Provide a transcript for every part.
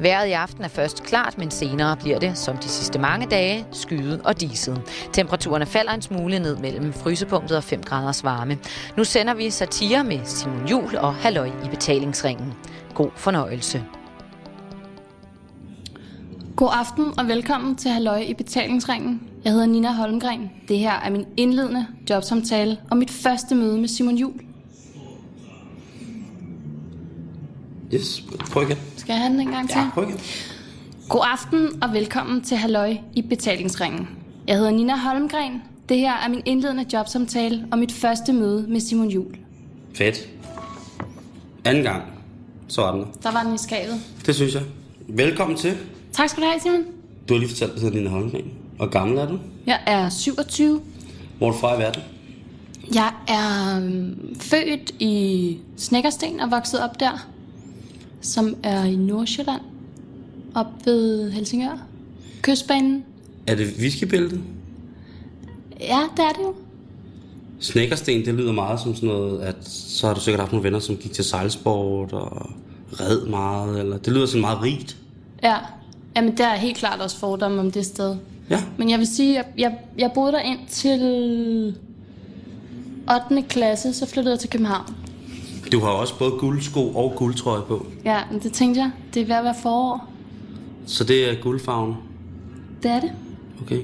Vejret i aften er først klart, men senere bliver det, som de sidste mange dage, skyet og diset. Temperaturerne falder en smule ned mellem frysepunktet og 5 graders varme. Nu sender vi satire med Simon Jul og Halløj i betalingsringen. God fornøjelse. God aften og velkommen til Halløj i betalingsringen. Jeg hedder Nina Holmgren. Det her er min indledende jobsamtale og mit første møde med Simon Jul. Yes, prøv igen. Skal jeg have den en gang til? Ja, igen. God aften og velkommen til Halløj i betalingsringen. Jeg hedder Nina Holmgren. Det her er min indledende jobsamtale og mit første møde med Simon Jul. Fedt. Anden gang. Så er den der. Der var den i skabet. Det synes jeg. Velkommen til. Tak skal du have, Simon. Du har lige fortalt, at du hedder Nina Holmgren. Hvor gammel er du? Jeg er 27. Hvor er du fra i verden? Jeg er øhm, født i Snækkersten og vokset op der, som er i Nordsjælland, op ved Helsingør. Kystbanen. Er det whiskybæltet? Ja, det er det jo. Snækkersten, det lyder meget som sådan noget, at så har du sikkert haft nogle venner, som gik til sejlsport og red meget, eller det lyder sådan meget rigt. Ja, Jamen, der er helt klart også fordomme om det sted. Ja. Men jeg vil sige, at jeg, jeg boede der ind til 8. klasse, så flyttede jeg til København. Du har også både guldsko og guldtrøje på, Ja, men det tænkte jeg. Det er ved at være forår. så det er guldfarven. Det er det. Okay.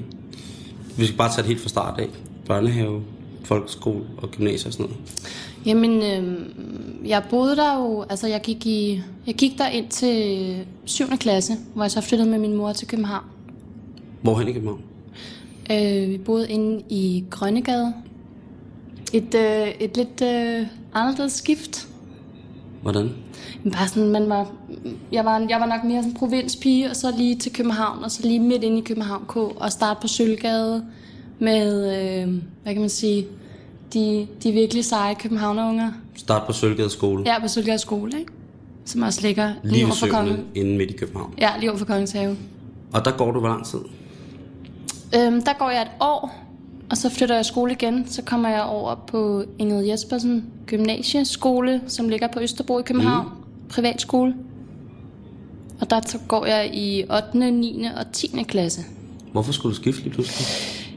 Vi skal bare tage det helt fra start af. Børnehave, folkeskole og gymnasie og sådan noget. Jamen, øh, jeg boede der jo, altså jeg gik, i, jeg gik der ind til 7. klasse, hvor jeg så flyttede med min mor til København. Hvorhen i København? Øh, vi boede inde i Grønnegade. Et, øh, et lidt øh, anderledes skift. Hvordan? Men Bare sådan, man var, jeg, var, jeg var nok mere sådan en provinspige, og så lige til København, og så lige midt inde i København K, og starte på Sølvgade med, øh, hvad kan man sige, de, de virkelig seje københavnerunger. Start på Sølvgade skole. Ja, på Sølvgade skole, ikke? Som også ligger lige, over for kongen. inde midt i København. Ja, lige over for Kongens Have. Og der går du hvor lang tid? Øhm, der går jeg et år, og så flytter jeg skole igen. Så kommer jeg over på Ingrid Jespersen Gymnasieskole, som ligger på Østerbro i København. Mm. Privatskole. Og der så går jeg i 8., 9. og 10. klasse. Hvorfor skulle du skifte lige pludselig?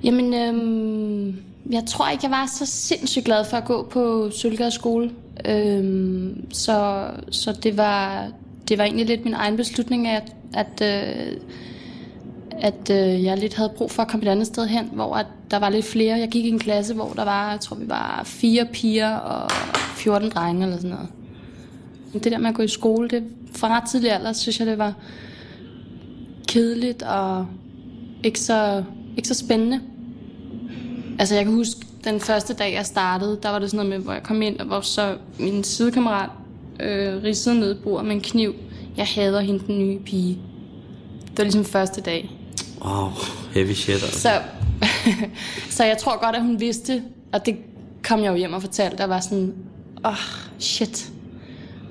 Jamen, øhm, jeg tror ikke, jeg var så sindssygt glad for at gå på Sølvgade skole. Øhm, så så det, var, det var egentlig lidt min egen beslutning, at, at, øh, at øh, jeg lidt havde brug for at komme et andet sted hen, hvor at der var lidt flere. Jeg gik i en klasse, hvor der var, jeg tror vi var fire piger og 14 drenge eller sådan noget. Det der med at gå i skole, det, fra ret tidlig alder, synes jeg, det var kedeligt og ikke så, ikke så spændende. Altså jeg kan huske, den første dag, jeg startede, der var det sådan noget med, hvor jeg kom ind, og hvor så min sidekammerat øh, ridsede ned bordet med en kniv. Jeg hader hende, den nye pige. Det var ligesom første dag. Wow, heavy shit altså. Så, så jeg tror godt, at hun vidste, og det kom jeg jo hjem og fortalte, der var sådan, åh, oh, shit,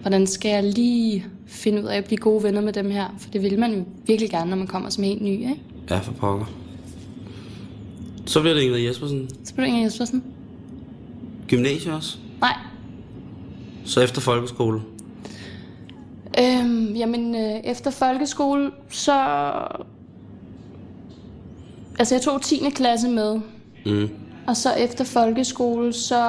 hvordan skal jeg lige finde ud af at blive gode venner med dem her? For det vil man jo virkelig gerne, når man kommer som helt ny, ikke? Ja, for pokker. Så bliver det Ingrid Jespersen. Så blev Inger Jespersen. Gymnasie også. Nej, Så efter folkeskole. Øhm, jamen, øh, efter folkeskole, så... Altså, jeg tog 10. klasse med. Mm. Og så efter folkeskole, så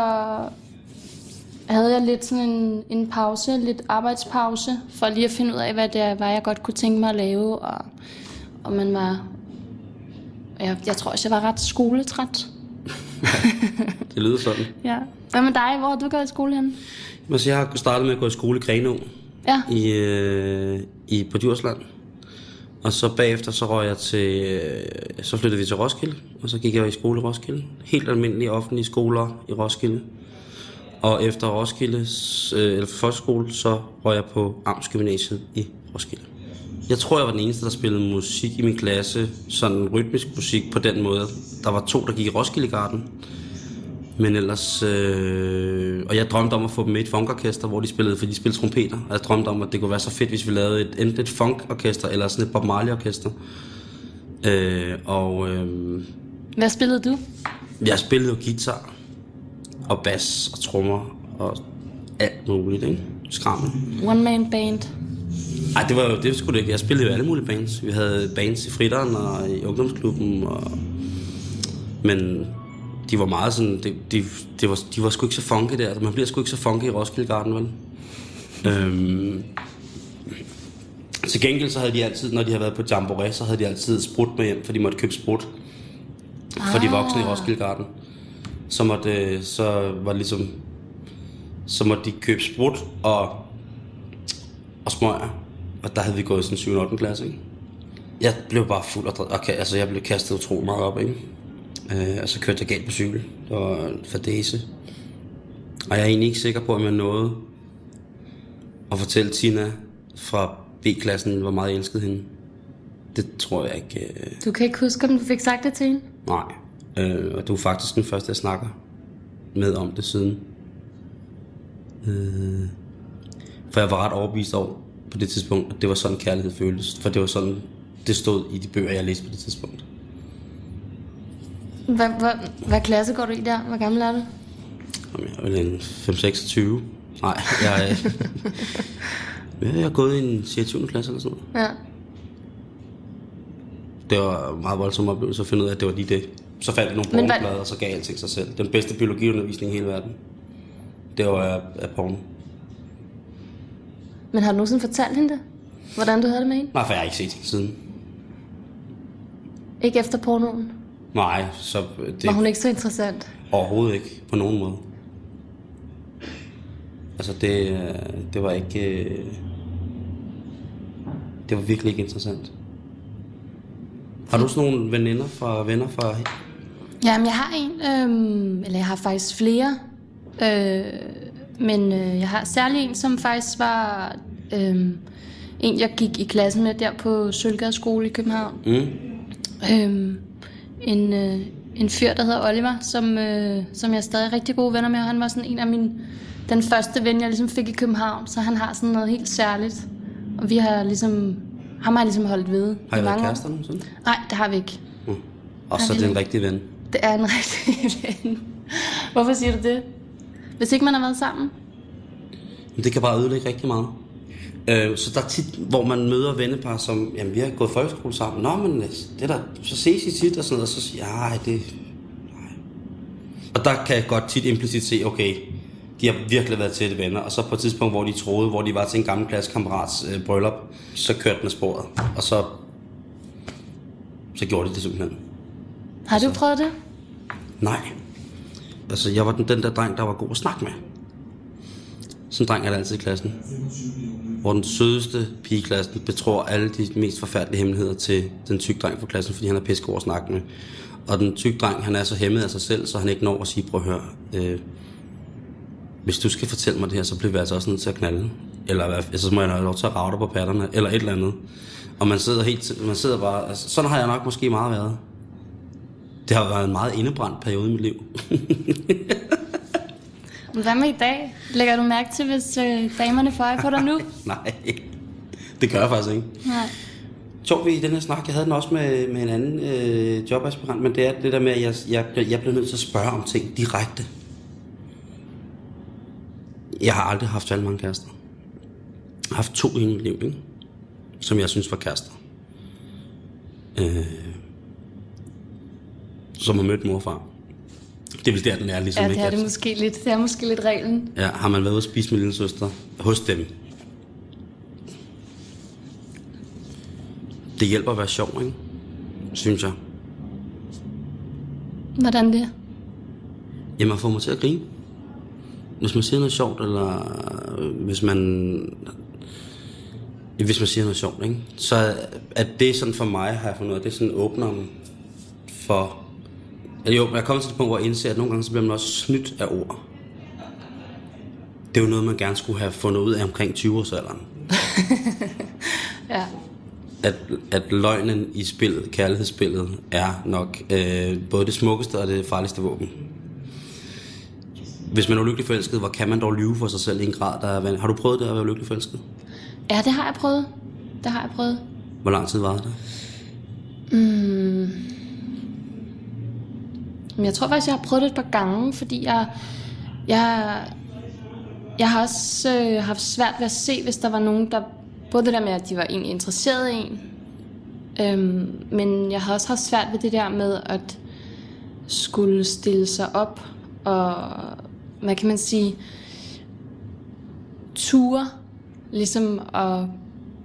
havde jeg lidt sådan en, en pause, lidt arbejdspause, for lige at finde ud af, hvad det var, jeg godt kunne tænke mig at lave. Og, og man var... Jeg, jeg tror også, jeg var ret skoletræt. Det lyder sådan. Ja. Hvad med dig? Hvor har du gået i skole hen? Altså, jeg har startet med at gå i skole i Grenå Ja. i, øh, i, på Djursland. Og så bagefter så røg jeg til, øh, så flyttede vi til Roskilde, og så gik jeg i skole i Roskilde. Helt almindelige offentlige skoler i Roskilde. Og efter Roskildes, øh, eller folkeskole, så røg jeg på Amtsgymnasiet i Roskilde. Jeg tror, jeg var den eneste, der spillede musik i min klasse, sådan rytmisk musik på den måde. Der var to, der gik i Roskilde Garden. Men ellers... Øh, og jeg drømte om at få dem med i et funkorkester, hvor de spillede, for de spillede trompeter. Og jeg drømte om, at det kunne være så fedt, hvis vi lavede et, enten et funkorkester, eller sådan et Bob Marley-orkester. Øh, og øh, Hvad spillede du? jeg spillede jo guitar, og bas, og trommer, og alt muligt, ikke? Skrammel. One man band. Nej, det var jo det skulle det ikke. Jeg spillede jo alle mulige bands. Vi havde bands i fritteren og i ungdomsklubben. Og... Men de var meget sådan... De, de, de, var, de var sgu ikke så funky der. Man bliver sgu ikke så funky i Roskilde Garden, vel? øhm... Til gengæld så havde de altid, når de havde været på Jamboree, så havde de altid sprut med hjem, for de måtte købe sprut for de voksne i Roskilde Garden. Så, måtte, så var det ligesom, så måtte de købe sprut og, og smøger. Og der havde vi gået i sådan 7. og 8. klasse, ikke? Jeg blev bare fuld af okay, altså jeg blev kastet utrolig meget op, ikke? Øh, og så kørte jeg galt på cykel. Det var en fadese. Og jeg er egentlig ikke sikker på, om jeg nåede at fortælle Tina fra B-klassen, hvor meget jeg elskede hende. Det tror jeg ikke. Øh... Du kan ikke huske, om du fik sagt det til hende? Nej. Øh, og du er faktisk den første, jeg snakker med om det siden. Øh... For jeg var ret overbevist over på det tidspunkt, at det var sådan kærlighed føltes. For det var sådan, det stod i de bøger, jeg læste på det tidspunkt. Hvad, hvad, hvad klasse går du i der? Hvor gammel er du? Jamen, jeg er en 5-26. Nej, jeg, Ja, jeg har gået i en 6. klasse eller sådan noget. Ja. Det var en meget voldsom oplevelse at finde ud af, at det var lige det. Så faldt jeg nogle Men hvad- og så gav alting sig selv. Den bedste biologiundervisning i hele verden. Det var af, af porno. Men har du nogensinde fortalt hende det? Hvordan du havde det med hende? Nej, for jeg har ikke set hende siden. Ikke efter pornoen? Nej, så det Var hun ikke så interessant? overhovedet ikke på nogen måde. Altså det, øh, det var ikke... øh, Det var virkelig ikke interessant. Har du sådan nogle veninder fra venner fra... Jamen, jeg har en, øhm, eller jeg har faktisk flere. Øh, men øh, jeg har særlig en, som faktisk var øhm, en, jeg gik i klasse med der på Sølvgade skole i København. Mm? Øhm, en, øh, en fyr, der hedder Oliver, som, øh, som jeg er stadig rigtig gode venner med. Han var sådan en af mine, den første ven, jeg ligesom fik i København. Så han har sådan noget helt særligt. Og vi har ligesom, ham har jeg ligesom holdt ved. Har I været kærester nogensinde? Nej, det har vi ikke. Mm. Og så er det en rigtig ven. Det er en rigtig ven. Hvorfor siger du det? Hvis ikke man har været sammen? Men det kan bare ødelægge rigtig meget. Øh, så der er tit, hvor man møder vennepar, som, jamen vi har gået folkeskole sammen. Nå, men det er der, så ses I tit og sådan noget, og så siger jeg, "Ej, det... Nej. Og der kan jeg godt tit implicit se, okay, de har virkelig været tætte venner, og så på et tidspunkt, hvor de troede, hvor de var til en gammel klassekammerats øh, bryllup, så kørte den af sporet, og så, så gjorde de det simpelthen. Har du prøvet det? Nej. Altså, jeg var den, den der dreng, der var god at snakke med. Sådan dreng er der altid i klassen. Hvor den sødeste pige i klassen betror alle de mest forfærdelige hemmeligheder til den tykke dreng fra klassen, fordi han er pissegod at snakke med. Og den tykke dreng, han er så hæmmet af sig selv, så han ikke når at sige, prøv at høre, øh, hvis du skal fortælle mig det her, så bliver vi altså også nødt til at knalde. Eller altså, så må jeg have lov til at rave dig på patterne, eller et eller andet. Og man sidder helt, man sidder bare, altså, sådan har jeg nok måske meget været. Det har været en meget indebrændt periode i mit liv. Men Hvad med i dag? Lægger du mærke til, hvis øh, damerne får øje på dig nu? Nej, det gør jeg faktisk ikke. Nej. Sjovt ved i den her snak, jeg havde den også med, med en anden øh, jobaspirant, men det er det der med, at jeg, jeg, bliver- jeg bliver nødt til at spørge om ting direkte. Jeg har aldrig haft særlig mange kærester. Jeg har haft to i mit liv, ikke? som jeg synes var kærester. Øh, som har mødt mor og far. Det er vel der, den er ligesom. Ja, det ikke? er det At- måske lidt. Det er måske lidt reglen. Ja, har man været ude at spise med lille søster hos dem. Det hjælper at være sjov, ikke? Synes jeg. Hvordan det? Jamen, man får mig til at grine. Hvis man siger noget sjovt, eller øh, hvis man... Hvis man siger noget sjovt, ikke? Så er det sådan for mig, har jeg fundet ud af, det er sådan åbneren for... Jo, jeg er kommet til det punkt, hvor jeg indser, at nogle gange så bliver man også snydt af ord. Det er jo noget, man gerne skulle have fundet ud af omkring 20-årsalderen. Ja. at, at løgnen i spillet, kærlighedsspillet, er nok øh, både det smukkeste og det farligste våben. Hvis man er ulykkelig forelsket, hvor kan man dog lyve for sig selv i en grad, der er Har du prøvet det at være ulykkelig forelsket? Ja, det har jeg prøvet. Det har jeg prøvet. Hvor lang tid var det? Men jeg tror faktisk, jeg har prøvet det et par gange, fordi jeg, jeg, jeg har også øh, haft svært ved at se, hvis der var nogen, der både det der med, at de var egentlig interesseret i en, øhm, men jeg har også haft svært ved det der med at skulle stille sig op og, hvad kan man sige, ture, ligesom at,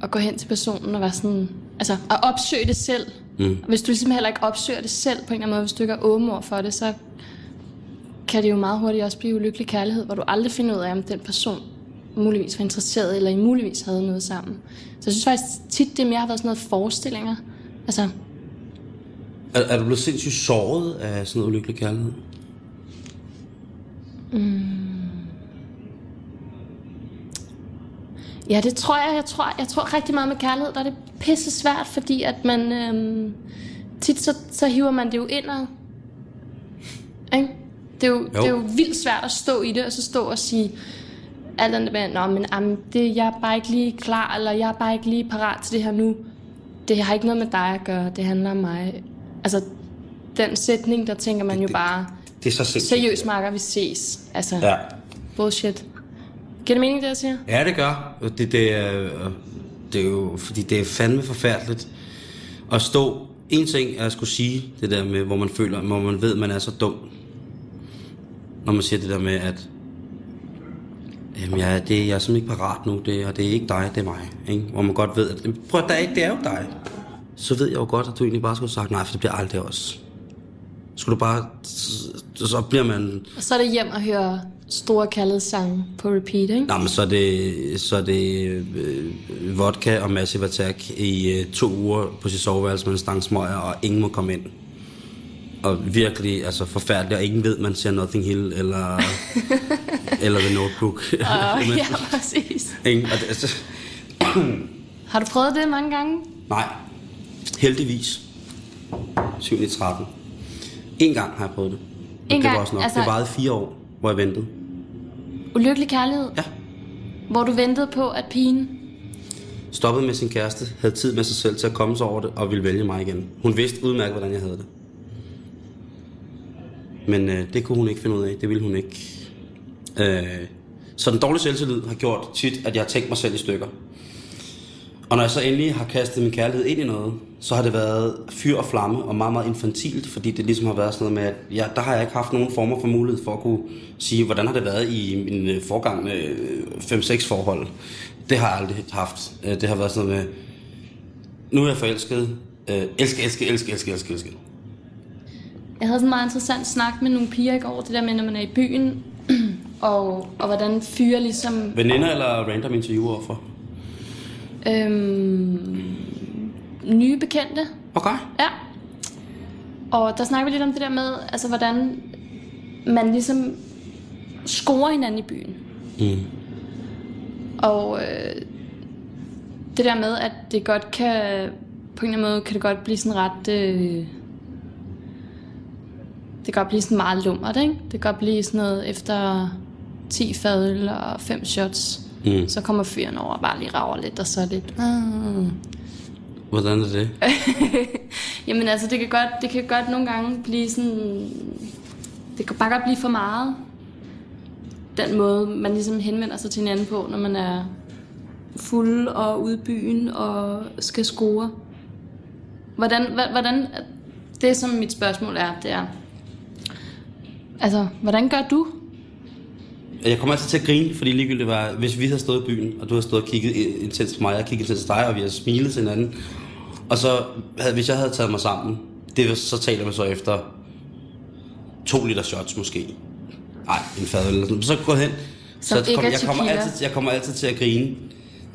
at gå hen til personen og være sådan, altså at opsøge det selv. Mm. Hvis du ligesom heller ikke opsøger det selv på en eller anden måde, hvis du ikke er åben over for det, så kan det jo meget hurtigt også blive ulykkelig kærlighed, hvor du aldrig finder ud af, om den person muligvis var interesseret, eller I muligvis havde noget sammen. Så jeg synes faktisk tit, det mere har været sådan noget forestillinger. Altså, Er, er du blevet sindssygt såret af sådan noget ulykkelig kærlighed? Ja, det tror jeg. Jeg tror, jeg tror rigtig meget med kærlighed, der er det pisse svært, fordi at man øhm, tit så, så hiver man det jo indad. Ikke? Det er jo, jo. det er jo vildt svært at stå i det, og så stå og sige, alt andet med, Nå, men am, det, jeg er bare ikke lige klar, eller jeg er bare ikke lige parat til det her nu. Det har ikke noget med dig at gøre, det handler om mig. Altså, den sætning, der tænker man jo bare, Det er så sindssygt. seriøst marker, vi ses. Altså, Ja. bullshit. Giver det mening, det jeg siger? Ja, det gør. Det, det, er, det er jo, fordi det er fandme forfærdeligt at stå... En ting er at skulle sige det der med, hvor man føler, hvor man ved, man er så dum. Når man siger det der med, at Jamen, jeg, det, jeg er simpelthen ikke parat nu, det, og det er ikke dig, det er mig. Ikke? Hvor man godt ved, at prøv at der er ikke, det er jo dig. Så ved jeg jo godt, at du egentlig bare skulle have sagt, nej, for det bliver aldrig os. Skulle du bare, så, så bliver man, Og så er det hjem og høre store kærlighedssange på repeat, ikke? Nå, men så er det, så er det øh, vodka og massive attack i øh, to uger på sit soveværelse med en stang smøger, og ingen må komme ind. Og virkelig altså forfærdeligt, og ingen ved, man ser Nothing Hill eller, eller The Notebook. Men- ja, præcis. Ingen, og det, altså, Har du prøvet det mange gange? nej, heldigvis. 7. i 13. En gang har jeg prøvet det. En det gang, var også nok. altså- Det varede fire år, hvor jeg ventede. Ulykkelig kærlighed? Ja. Hvor du ventede på, at pigen... stoppede med sin kæreste, havde tid med sig selv til at komme sig over det, og ville vælge mig igen. Hun vidste udmærket, hvordan jeg havde det. Men øh, det kunne hun ikke finde ud af. Det ville hun ikke. Øh, så den dårlige selvtillid har gjort tit, at jeg har tænkt mig selv i stykker. Og når jeg så endelig har kastet min kærlighed ind i noget, så har det været fyr og flamme og meget, meget infantilt, fordi det ligesom har været sådan noget med, at ja, der har jeg ikke haft nogen former for mulighed for at kunne sige, hvordan har det været i min øh, forgangne 5-6 forhold. Det har jeg aldrig haft. Øh, Det har været sådan noget med, nu er jeg forelsket, øh, elske, elske, elske, elske, elske, elske. Jeg havde sådan en meget interessant snak med nogle piger i går, det der med, når man er i byen, og, og hvordan fyre ligesom... Veninder eller random interviewer for? Øhm, nye bekendte. Okay. Ja. Og der snakker vi lidt om det der med, altså hvordan man ligesom scorer hinanden i byen. Mm. Og øh, det der med, at det godt kan, på en eller anden måde, kan det godt blive sådan ret, øh, det kan godt blive sådan meget lummert, ikke? Det kan godt blive sådan noget efter 10 fadøl og 5 shots. Mm. Så kommer fyren over og bare lige rager lidt, og så er lidt... Mm. Hvordan er det? Jamen altså, det kan, godt, det kan godt nogle gange blive sådan... Det kan bare godt blive for meget. Den måde, man ligesom henvender sig til hinanden på, når man er fuld og ude i byen og skal score. Hvordan, hvordan, det som mit spørgsmål er, det er, altså, hvordan gør du? Jeg kommer altid til at grine, fordi ligegyldigt var, hvis vi havde stået i byen, og du havde stået og kigget intens på mig, og jeg intens på dig, og vi havde smilet til hinanden, og så, havde, hvis jeg havde taget mig sammen, det, var- så taler vi så efter to liter shots måske. Nej, en fadøl eller sådan. Så gå hen. Som så er jeg, kommer altid, jeg kommer altid til at grine,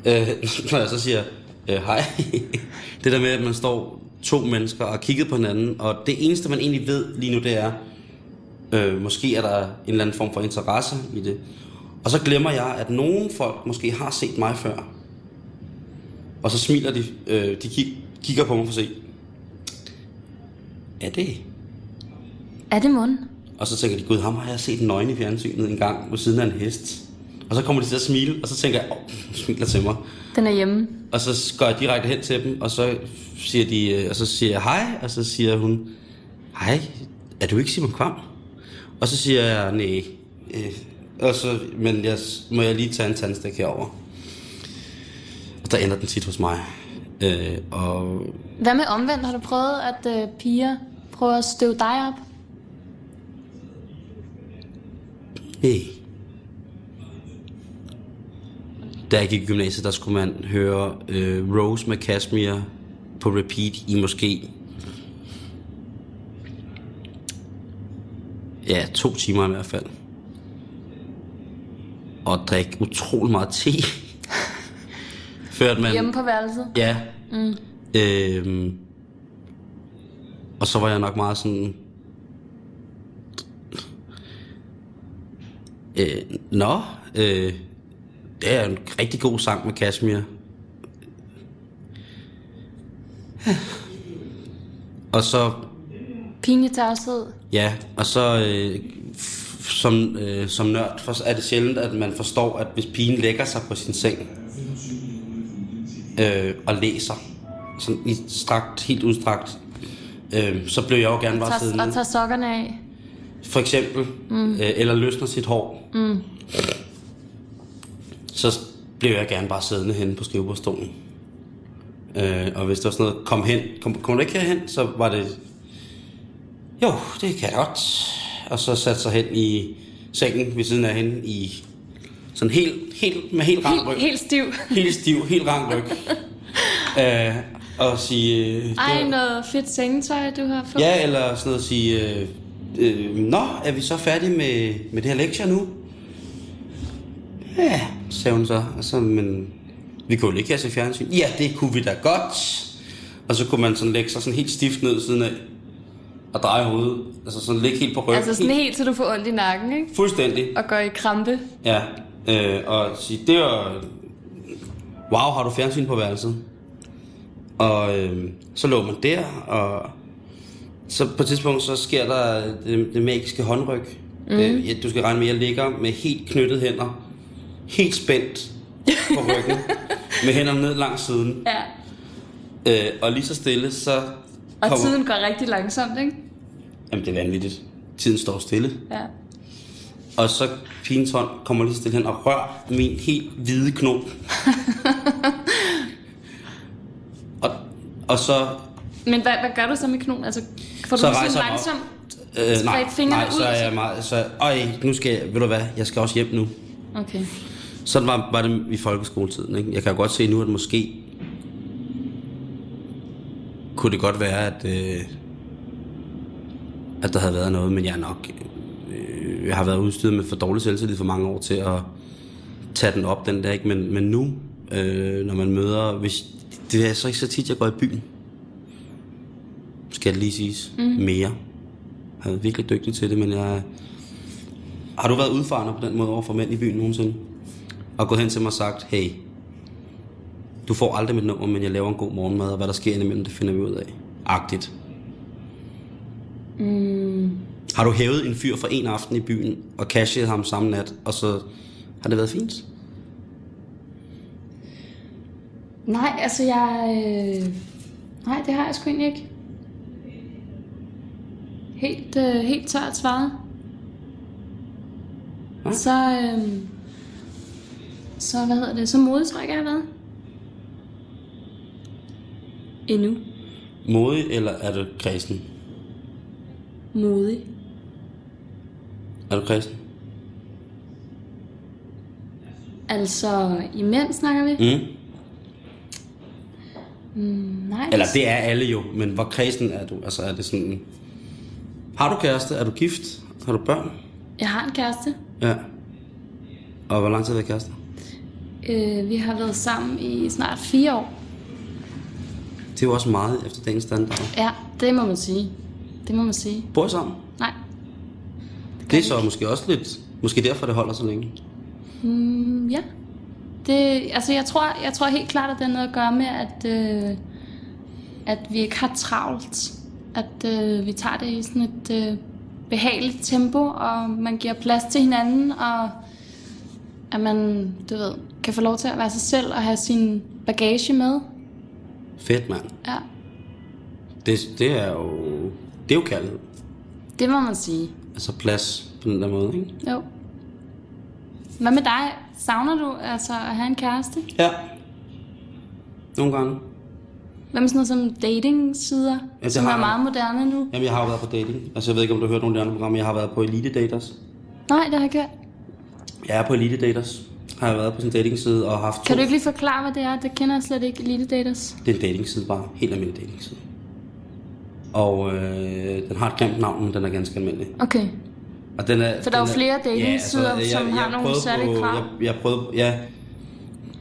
øh, når jeg så siger, øh, hej. det der med, at man står to mennesker og kigger på hinanden, og det eneste, man egentlig ved lige nu, det er, Øh, måske er der en eller anden form for interesse i det. Og så glemmer jeg, at nogle folk måske har set mig før. Og så smiler de, øh, de kig, kigger på mig for at se. Er det? Er det mund? Og så tænker de, gud, ham har jeg set nøgen i fjernsynet en gang ved siden af en hest. Og så kommer de til at smile, og så tænker jeg, åh, oh, smiler til mig. Den er hjemme. Og så går jeg direkte hen til dem, og så siger de, øh, og så siger jeg hej, og så siger hun, hej, er du ikke Simon Kvam? Og så siger jeg, nej, øh, og så, men jeg, må jeg lige tage en tandstik herover. Og der ender den tit hos mig. Øh, og Hvad med omvendt? Har du prøvet, at øh, piger prøver at støve dig op? hey. Da jeg gik i gymnasiet, der skulle man høre øh, Rose med Kashmir på repeat i måske ja, to timer i hvert fald. Og drikke utrolig meget te. Før man... Hjemme på værelset? Ja. Mm. Øhm, og så var jeg nok meget sådan... Øh, nå, øh, det er en rigtig god sang med Kashmir. Og så, Pinlig tavshed. Ja, og så øh, som, øh, som nørd for, er det sjældent, at man forstår, at hvis pigen lægger sig på sin seng øh, og læser, sådan i strakt, helt udstrakt, øh, så blev jeg jo gerne bare siddende. og tager sokkerne af. For eksempel. Mm. Øh, eller løsner sit hår. Mm. Så blev jeg gerne bare siddende henne på skrivebordstolen. Øh, og hvis der var sådan noget, kom hen, kom, kom du ikke herhen, så var det, jo, det kan jeg godt. Og så satte sig hen i sengen ved siden af hende i sådan helt, helt, med helt rank ryg. Helt, helt stiv. helt stiv, helt rank ryg. øh, og sige... Øh, Ej, var- noget fedt sengetøj, du har fået. Ja, eller sådan noget at sige, øh, øh, Nå, er vi så færdige med, med det her lektie nu? Ja, sagde hun så. Og så, men vi kunne jo ikke have se fjernsyn. Ja, det kunne vi da godt. Og så kunne man sådan lægge sig sådan helt stift ned siden af og dreje hovedet. Altså sådan ligge helt på ryggen. Altså sådan helt, så du får ondt i nakken, ikke? Fuldstændig. Og går i krampe. Ja, øh, og sige, det var... Wow, har du fjernsyn på værelset? Og øh, så lå man der, og så på et tidspunkt, så sker der det, det magiske håndryk. Mm. Øh, ja, du skal regne med, at jeg ligger med helt knyttede hænder, helt spændt på ryggen, med hænderne ned langs siden. Ja. Øh, og lige så stille, så Og kommer... tiden går rigtig langsomt, ikke? Jamen, det er vanvittigt. Tiden står stille. Ja. Og så pigens hånd kommer lige så stille hen og rører min helt hvide kno. og, og så, Men hvad, hvad gør du så med knogen? Altså, får du Så så sådan langsomt øh, nej, nej, så ud, er så- jeg meget, så, øj, nu skal jeg, ved du hvad, jeg skal også hjem nu. Okay. Sådan var, var det i folkeskoletiden. Ikke? Jeg kan godt se nu, at måske kunne det godt være, at, øh, at der havde været noget, men jeg er nok... Øh, jeg har været udstyret med for dårlig selvtillid for mange år til at tage den op den der, ikke? Men, men nu, øh, når man møder... Hvis, det er så ikke så tit, jeg går i byen. Skal det lige siges. Mm. Mere. Jeg er virkelig dygtig til det, men jeg... Har du været udfarende på den måde over for mænd i byen nogensinde? Og gået hen til mig og sagt, hey, du får aldrig mit nummer, men jeg laver en god morgenmad, og hvad der sker indimellem, det finder vi ud af. Agtigt. Mm. Har du hævet en fyr for en aften i byen, og cashet ham samme nat, og så har det været fint? Nej, altså jeg... Øh... Nej, det har jeg sgu egentlig ikke. Helt, øh, helt tørt svaret. Ja. Så, øh... Så, hvad hedder det? Så modetræk jeg været. Endnu. Modig, eller er du kredsen? Modig. Er du kredsen? Altså, i mænd snakker vi? Mm. Mm, nej. Eller det er alle jo, men hvor kredsen er du? Altså er det sådan... Har du kæreste? Er du gift? Har du børn? Jeg har en kæreste. Ja. Og hvor lang tid har været kærester? Øh, vi har været sammen i snart fire år. Det er jo også meget efter dagens standard. Ja, det må man sige. Det må man sige. Bor I sammen? Nej. Det er så måske også lidt... Måske derfor, det holder så længe. Mm, ja. Det, altså jeg tror, jeg tror helt klart, at det har noget at gøre med, at, øh, at vi ikke har travlt. At øh, vi tager det i sådan et øh, behageligt tempo, og man giver plads til hinanden, og at man, du ved, kan få lov til at være sig selv og have sin bagage med. Fedt, mand. Ja, Det, det er jo... Det er jo kærlighed. det må man sige. Altså plads på den der måde, ikke? Jo. Hvad med dig? Savner du altså at have en kæreste? Ja. nogle gange. Hvad med sådan noget som dating-sider, Ja, som har er meget moderne nu? Jamen, jeg har jo været på dating. Altså, jeg ved ikke, om du har hørt nogle af de andre programmer. Jeg har været på Elite Daters. Nej, det har jeg ikke hørt. Jeg er på Elite Daters. Har jeg været på sådan en datingside og haft Kan to... du ikke lige forklare, hvad det er? Det kender jeg slet ikke, Elite Daters. Det er en datingside bare. Helt almindelig datingside. Og øh, den har et grimt navn, men den er ganske almindelig. Okay. Og den er, For der er jo flere datingsider, altså, som har nogle særlige krav. Jeg, jeg prøvede, ja,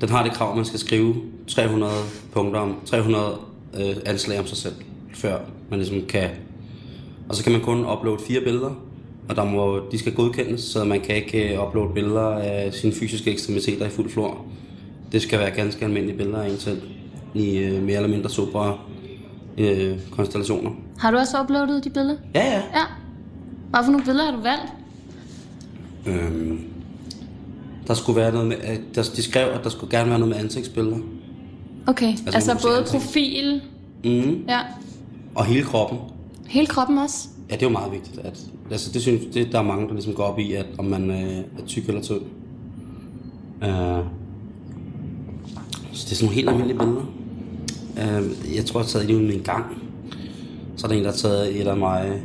den har det krav, at man skal skrive 300 punkter om, 300 øh, anslag om sig selv, før man ligesom kan... Og så kan man kun uploade fire billeder, og der må, de skal godkendes, så man kan ikke øh, uploade billeder af sine fysiske ekstremiteter i fuld flor. Det skal være ganske almindelige billeder af en selv, i øh, mere eller mindre sobre øh, konstellationer. Har du også uploadet de billeder? Ja, ja. Ja. Hvad for nogle billeder har du valgt? Øhm, der skulle være noget med, at der, de skrev, at der skulle gerne være noget med ansigtsbilleder. Okay, altså, Altså, både ansigt. profil, Mm. ja, Og hele kroppen. hele kroppen også. Ja, det er jo meget vigtigt. At, altså, det synes det, der er mange, der ligesom går op i, at om man øh, er tyk eller tynd. Uh, så det er sådan nogle helt almindelige billeder. Uh, jeg tror, jeg har taget ud en gang. Så er der en, der har taget et af mig,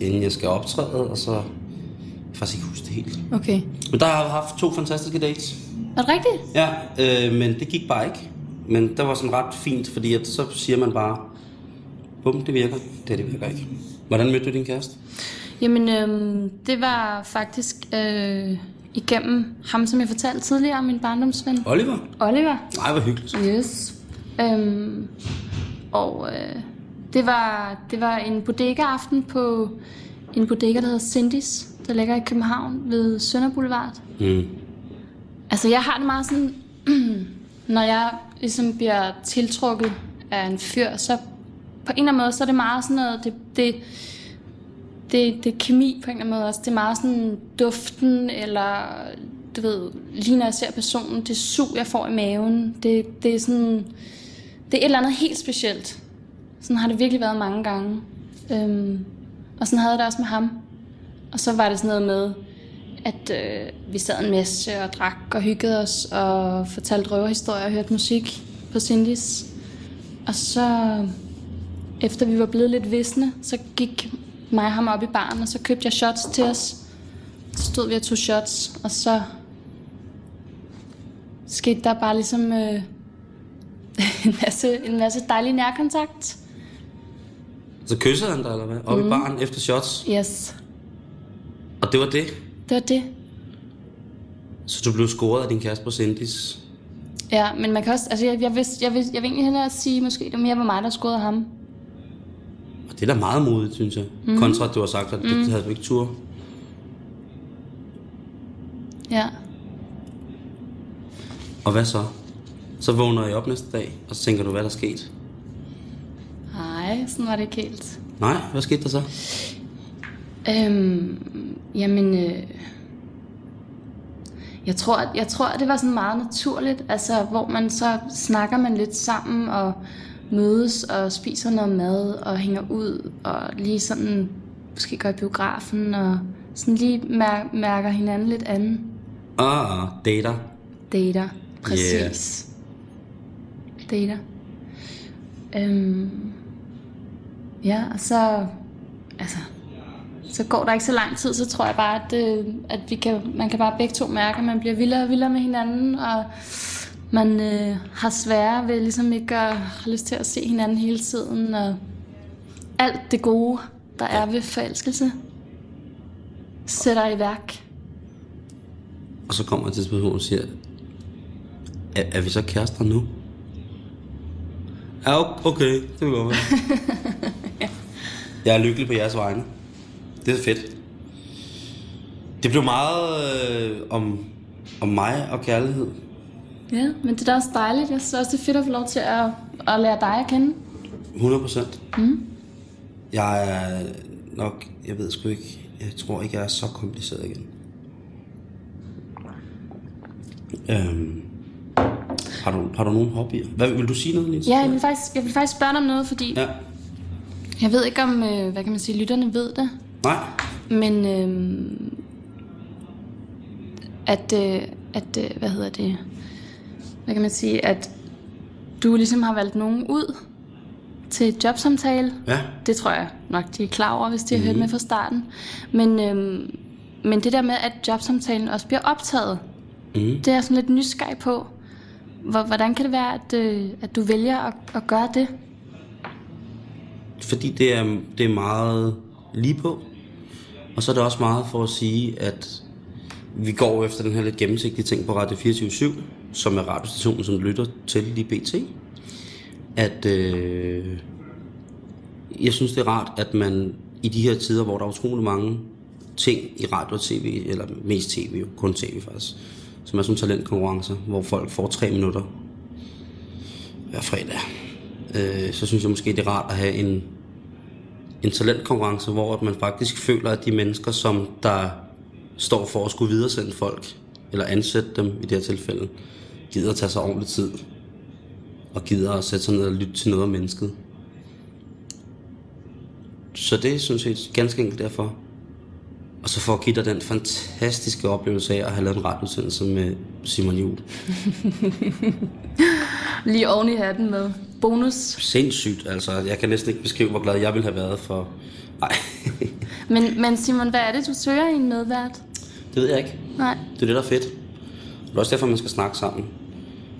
inden jeg skal optræde, og så... Jeg kan faktisk ikke huske det helt. Okay. Men der har jeg haft to fantastiske dates. Er det rigtigt? Ja, øh, men det gik bare ikke. Men det var sådan ret fint, fordi at så siger man bare, bum, det virker. Det, det virker ikke. Hvordan mødte du din kæreste? Jamen, øhm, det var faktisk øh, igennem ham, som jeg fortalte tidligere, min barndomsven, Oliver? Oliver. Nej, hvor hyggeligt. Yes. Øhm, og øh, det, var, det var en bodega-aften på en bodega, der hedder Cindy's, der ligger i København ved Sønder Boulevard. Mm. Altså, jeg har det meget sådan, når jeg ligesom bliver tiltrukket af en fyr, så på en eller anden måde, så er det meget sådan noget, det, det, det, det er kemi på en eller anden måde også. Det er meget sådan duften, eller du ved, lige når jeg ser personen, det sug, jeg får i maven. Det, det er sådan, det er et eller andet helt specielt. Sådan har det virkelig været mange gange. Øhm, og sådan havde jeg det også med ham. Og så var det sådan noget med, at øh, vi sad en masse og drak og hyggede os og fortalte røverhistorier og hørte musik på Cindy's. Og så, efter vi var blevet lidt visne, så gik mig og ham op i baren, og så købte jeg shots til os. Så stod vi og tog shots, og så skete der bare ligesom øh, en, masse, en masse dejlig nærkontakt. Så kyssede han dig, eller hvad? Oppe mm. i baren efter shots. Yes, Og det var det. det var det. Så du blev scoret af din kæreste på Cindy's. Ja, men man kan også, altså jeg, jeg, vil, jeg, vil, jeg vil egentlig hellere sige, måske det mere var mig, der scorede ham. Og det er da meget modigt, synes jeg. Mm. Kontra at du har sagt, at det mm. havde du ikke tur. Ja. Og hvad så? Så vågner jeg op næste dag, og så tænker du, hvad der er sket? Nej, sådan var det ikke helt. Nej, hvad skete der så? Øhm, jamen, øh, jeg tror, jeg tror, det var sådan meget naturligt, altså, hvor man så snakker man lidt sammen og mødes og spiser noget mad og hænger ud og lige sådan måske går i biografen og sådan lige mær- mærker hinanden lidt anden. Ah, ah, dater. Dater, præcis. Dater. Øhm, ja, og så, altså, så går der ikke så lang tid, så tror jeg bare, at, øh, at vi kan, man kan bare begge to mærke, at man bliver vildere og vildere med hinanden, og man øh, har sværere ved ligesom ikke at have lyst til at se hinanden hele tiden, og alt det gode, der er ved forelskelse, sætter i værk. Og så kommer jeg til et spørgsmål og siger, er, er vi så kærester nu? Ja, okay, det vil godt være. Jeg er lykkelig på jeres vegne. Det er fedt. Det blev meget øh, om, om mig og kærlighed. Ja, men det er da også dejligt. Jeg synes også, det er fedt at få lov til at, at lære dig at kende. 100 procent. Mm. Jeg er nok, jeg ved sgu ikke, jeg tror ikke, jeg er så kompliceret igen. Øhm, har, du, har du nogen hobbyer? Hvad, vil du sige noget, Lise? Ja, jeg vil faktisk, jeg vil faktisk spørge dig om noget, fordi Ja. jeg ved ikke om, øh, hvad kan man sige, lytterne ved det, Nej? men øh, at, øh, at øh, hvad hedder det, hvad kan man sige, at du ligesom har valgt nogen ud til et jobsamtale. Ja, Det tror jeg nok, de er klar over, hvis de har Mhm. hørt med fra starten. Men, øhm, men det der med, at jobsamtalen også bliver optaget, Mhm. det er jeg sådan lidt nysgerrig på. Hvordan kan det være, at, øh, at du vælger at, at gøre det? fordi det er, det er meget lige på. Og så er det også meget for at sige, at vi går efter den her lidt gennemsigtige ting på Radio 24 som er radiostationen, som lytter til lige BT. At øh, jeg synes, det er rart, at man i de her tider, hvor der er utrolig mange ting i radio og tv, eller mest tv, jo, kun tv faktisk, som er sådan talentkonkurrencer, hvor folk får tre minutter hver fredag. Øh, så synes jeg måske, det er rart at have en, en talentkonkurrence, hvor at man faktisk føler, at de mennesker, som der står for at skulle videresende folk, eller ansætte dem i det her tilfælde, gider at tage sig ordentlig tid, og gider at sætte sig ned og lytte til noget om mennesket. Så det synes jeg ganske enkelt derfor. Og så give dig den fantastiske oplevelse af at have lavet en radioudsendelse med Simon Juhl. Lige oven i hatten med bonus. Sindssygt, altså. Jeg kan næsten ikke beskrive, hvor glad jeg ville have været for... Nej, Men, men Simon, hvad er det, du søger i en medvært? det ved jeg ikke. Nej. Det er det, der er fedt. Det er også derfor, man skal snakke sammen.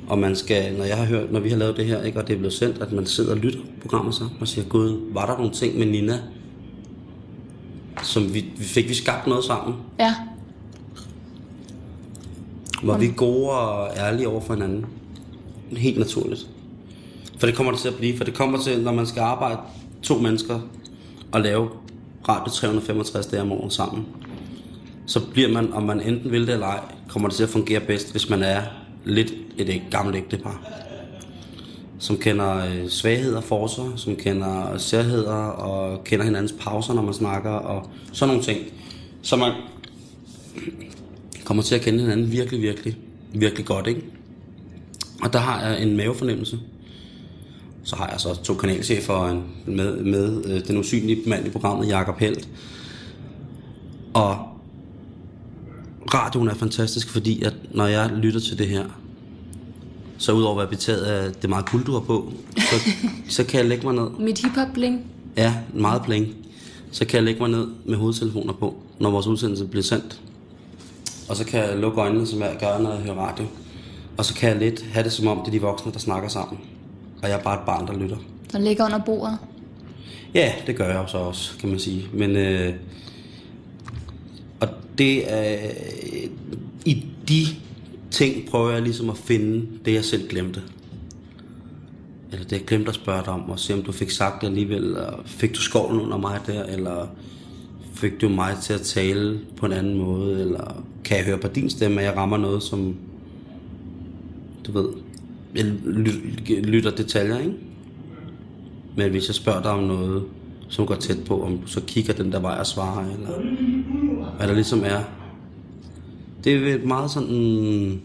Og man skal, når jeg har hørt, når vi har lavet det her, ikke, og det er blevet sendt, at man sidder og lytter programmet sammen og siger, Gud, var der nogle ting med Nina, som vi, vi fik vi skabt noget sammen? Ja. Var vi gode og ærlige over for hinanden? Helt naturligt. For det kommer det til at blive. For det kommer til, når man skal arbejde to mennesker og lave radio 365 dage om året sammen, så bliver man, om man enten vil det eller ej, kommer det til at fungere bedst, hvis man er lidt et gammelt ægtepar. Som kender øh, svagheder og forser, som kender øh, særheder og kender hinandens pauser, når man snakker og sådan nogle ting. Så man kommer til at kende hinanden virkelig, virkelig, virkelig godt, ikke? Og der har jeg en mavefornemmelse. Så har jeg så to kanalchefer og en, med, med øh, den usynlige mand i programmet, Jakob Helt. Og radioen er fantastisk, fordi at når jeg lytter til det her, så udover at være betaget af det meget kul, du har på, så, så kan jeg lægge mig ned Mit hiphop-bling. Ja, meget plæng. Så kan jeg lægge mig ned med hovedtelefoner på, når vores udsendelse bliver sendt. Og så kan jeg lukke øjnene, som jeg gør, når jeg hører radio. Og så kan jeg lidt have det som om, det er de voksne, der snakker sammen. Og jeg er bare et barn, der lytter. Der ligger under bordet. Ja, det gør jeg jo så også, kan man sige. Men øh, og det er øh, i de ting prøver jeg ligesom at finde det, jeg selv glemte. Eller det, jeg glemte at spørge dig om, og se om du fik sagt det alligevel, eller fik du skovlen under mig der, eller fik du mig til at tale på en anden måde, eller kan jeg høre på din stemme, at jeg rammer noget, som du ved, jeg lytter detaljer, ikke? Men hvis jeg spørger dig om noget, som går tæt på, om du så kigger den der vej og svarer, eller hvad der ligesom er. Det er meget sådan...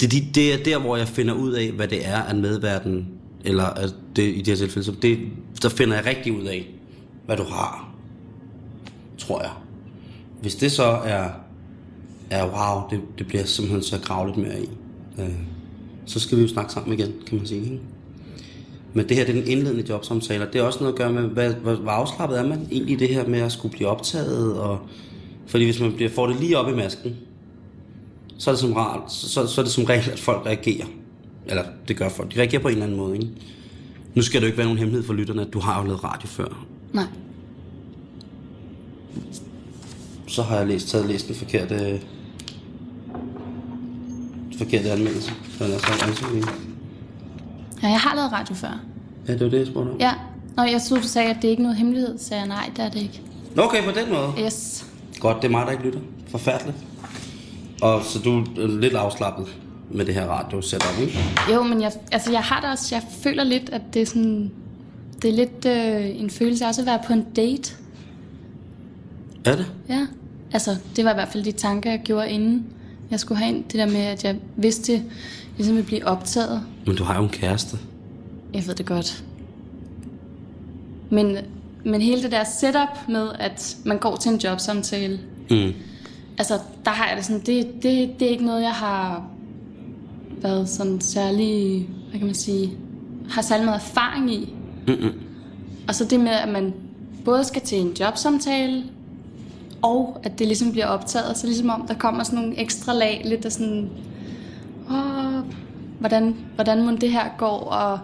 Det, det, det er der, hvor jeg finder ud af, hvad det er, at medverden, eller at det, i det her tilfælde, så det, der finder jeg rigtig ud af, hvad du har. Tror jeg. Hvis det så er, er wow, det, det bliver simpelthen så grave lidt mere i. Øh, så skal vi jo snakke sammen igen, kan man sige. Ikke? Men det her, det er den indledende jobsamtale, og det er også noget at gøre med, hvad, hvor, hvor afslappet er man egentlig i det her med at skulle blive optaget, og fordi hvis man bliver, får det lige op i masken, så er det som rart, så, så er det som regel, at folk reagerer. Eller det gør folk. De reagerer på en eller anden måde, ikke? Nu skal det jo ikke være nogen hemmelighed for lytterne, at du har jo lavet radio før. Nej. Så har jeg læst, taget læst den forkerte, forkerte anmeldelse. Så ansøgning. Ja, jeg har lavet radio før. Ja, det var det, jeg spurgte om. Ja. Nå, jeg troede, du sagde, at det er ikke noget hemmelighed. Så sagde jeg, nej, det er det ikke. Okay, på den måde. Yes. Godt, det er mig, der ikke lytter. Forfærdeligt. Og så du er lidt afslappet med det her radio setup, ikke? Jo, men jeg, altså, jeg har det også, jeg føler lidt, at det er sådan, det er lidt øh, en følelse af også at være på en date. Er det? Ja. Altså, det var i hvert fald de tanker, jeg gjorde inden jeg skulle have ind. Det der med, at jeg vidste, ligesom at blive optaget. Men du har jo en kæreste. Jeg ved det godt. Men, men hele det der setup med, at man går til en jobsamtale, Mm. altså, der har jeg det sådan, det, det, det er ikke noget, jeg har været sådan særlig hvad kan man sige, har særlig meget erfaring i. Mm-mm. Og så det med, at man både skal til en jobsamtale, og at det ligesom bliver optaget, så ligesom om der kommer sådan nogle ekstra lag, lidt af sådan, åh, hvordan, hvordan må det her går, og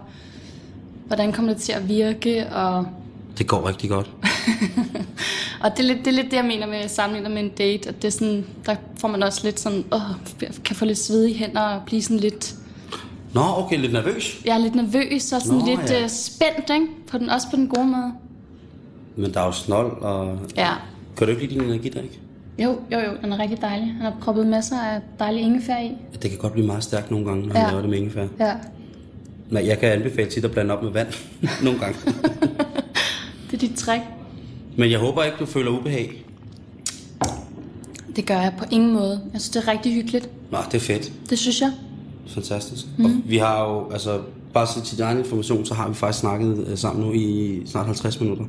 hvordan kommer det til at virke, og Det går rigtig godt. og det er, lidt, det er lidt det, jeg mener med sammenligner med en date, at det er sådan, der får man også lidt sådan, åh, kan få lidt sved i hænder og blive sådan lidt, Nå, okay, lidt nervøs. jeg er lidt nervøs og sådan Nå, lidt ja. ja. spændt, ikke? På den, også på den gode måde. Men der er jo snold, og... Ja. Kan du ikke lide din energidrik? Jo, jo, jo, den er rigtig dejlig. Han har proppet masser af dejlig ingefær i. Det kan godt blive meget stærkt nogle gange, når Ja. ja. laver det med ingefær. Ja, Men jeg kan anbefale tit at blande op med vand nogle gange. det er dit trick. Men jeg håber ikke, du føler ubehag. Det gør jeg på ingen måde. Jeg synes, det er rigtig hyggeligt. Nå, det er fedt. Det synes jeg. Fantastisk. Mm. Og vi har jo, altså, bare så til din egen information, så har vi faktisk snakket øh, sammen nu i snart 50 minutter.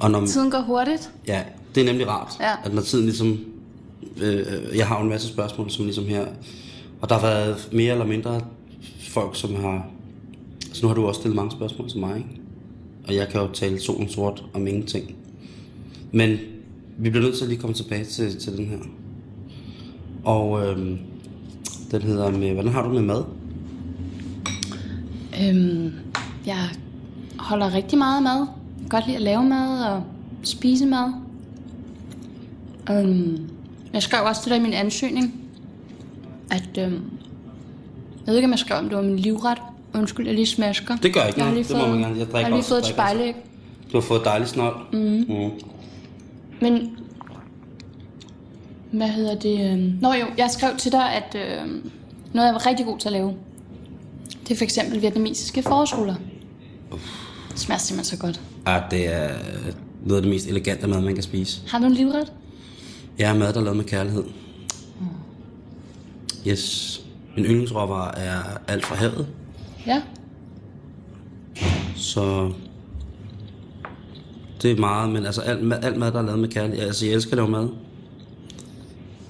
Og når, Tiden går hurtigt. ja, det er nemlig rart, Ja. at når tiden ligesom, øh, jeg har jo en masse spørgsmål, som ligesom her, og der har været mere eller mindre folk, som har, så nu har du også stillet mange spørgsmål til mig, ikke? Og jeg kan jo tale solen sort om ingenting. Men vi bliver nødt til at lige komme tilbage til, til den her. Og øhm, den hedder med, hvordan har du med mad? Øhm, jeg holder rigtig meget af mad. Jeg kan godt lide at lave mad og spise mad. Øhm, jeg skrev også til dig i min ansøgning, at øhm, jeg ved ikke, om jeg skrev, om det var min livret. Undskyld, jeg lige smasker. Det gør ikke jeg har noget. Det må fået, man gerne. Jeg drikker jeg har lige også- fået et også. spejlæg. Du har fået dejlig snold. Mm. Mm. Men, hvad hedder det? øhm, Nå jo, jeg skrev til dig, at øh, noget, jeg var rigtig god til at lave, det er for eksempel vietnamesiske forårsruller. Det smager simpelthen så godt. Ja, det er noget af det mest elegante mad, man kan spise. Har du en livret? Jeg er mad, der er lavet med kærlighed. Yes. Min yndlingsråvarer er alt fra havet, Ja. så det er meget, men altså alt, alt mad, der er lavet med kærlighed. Altså, jeg elsker at lave mad.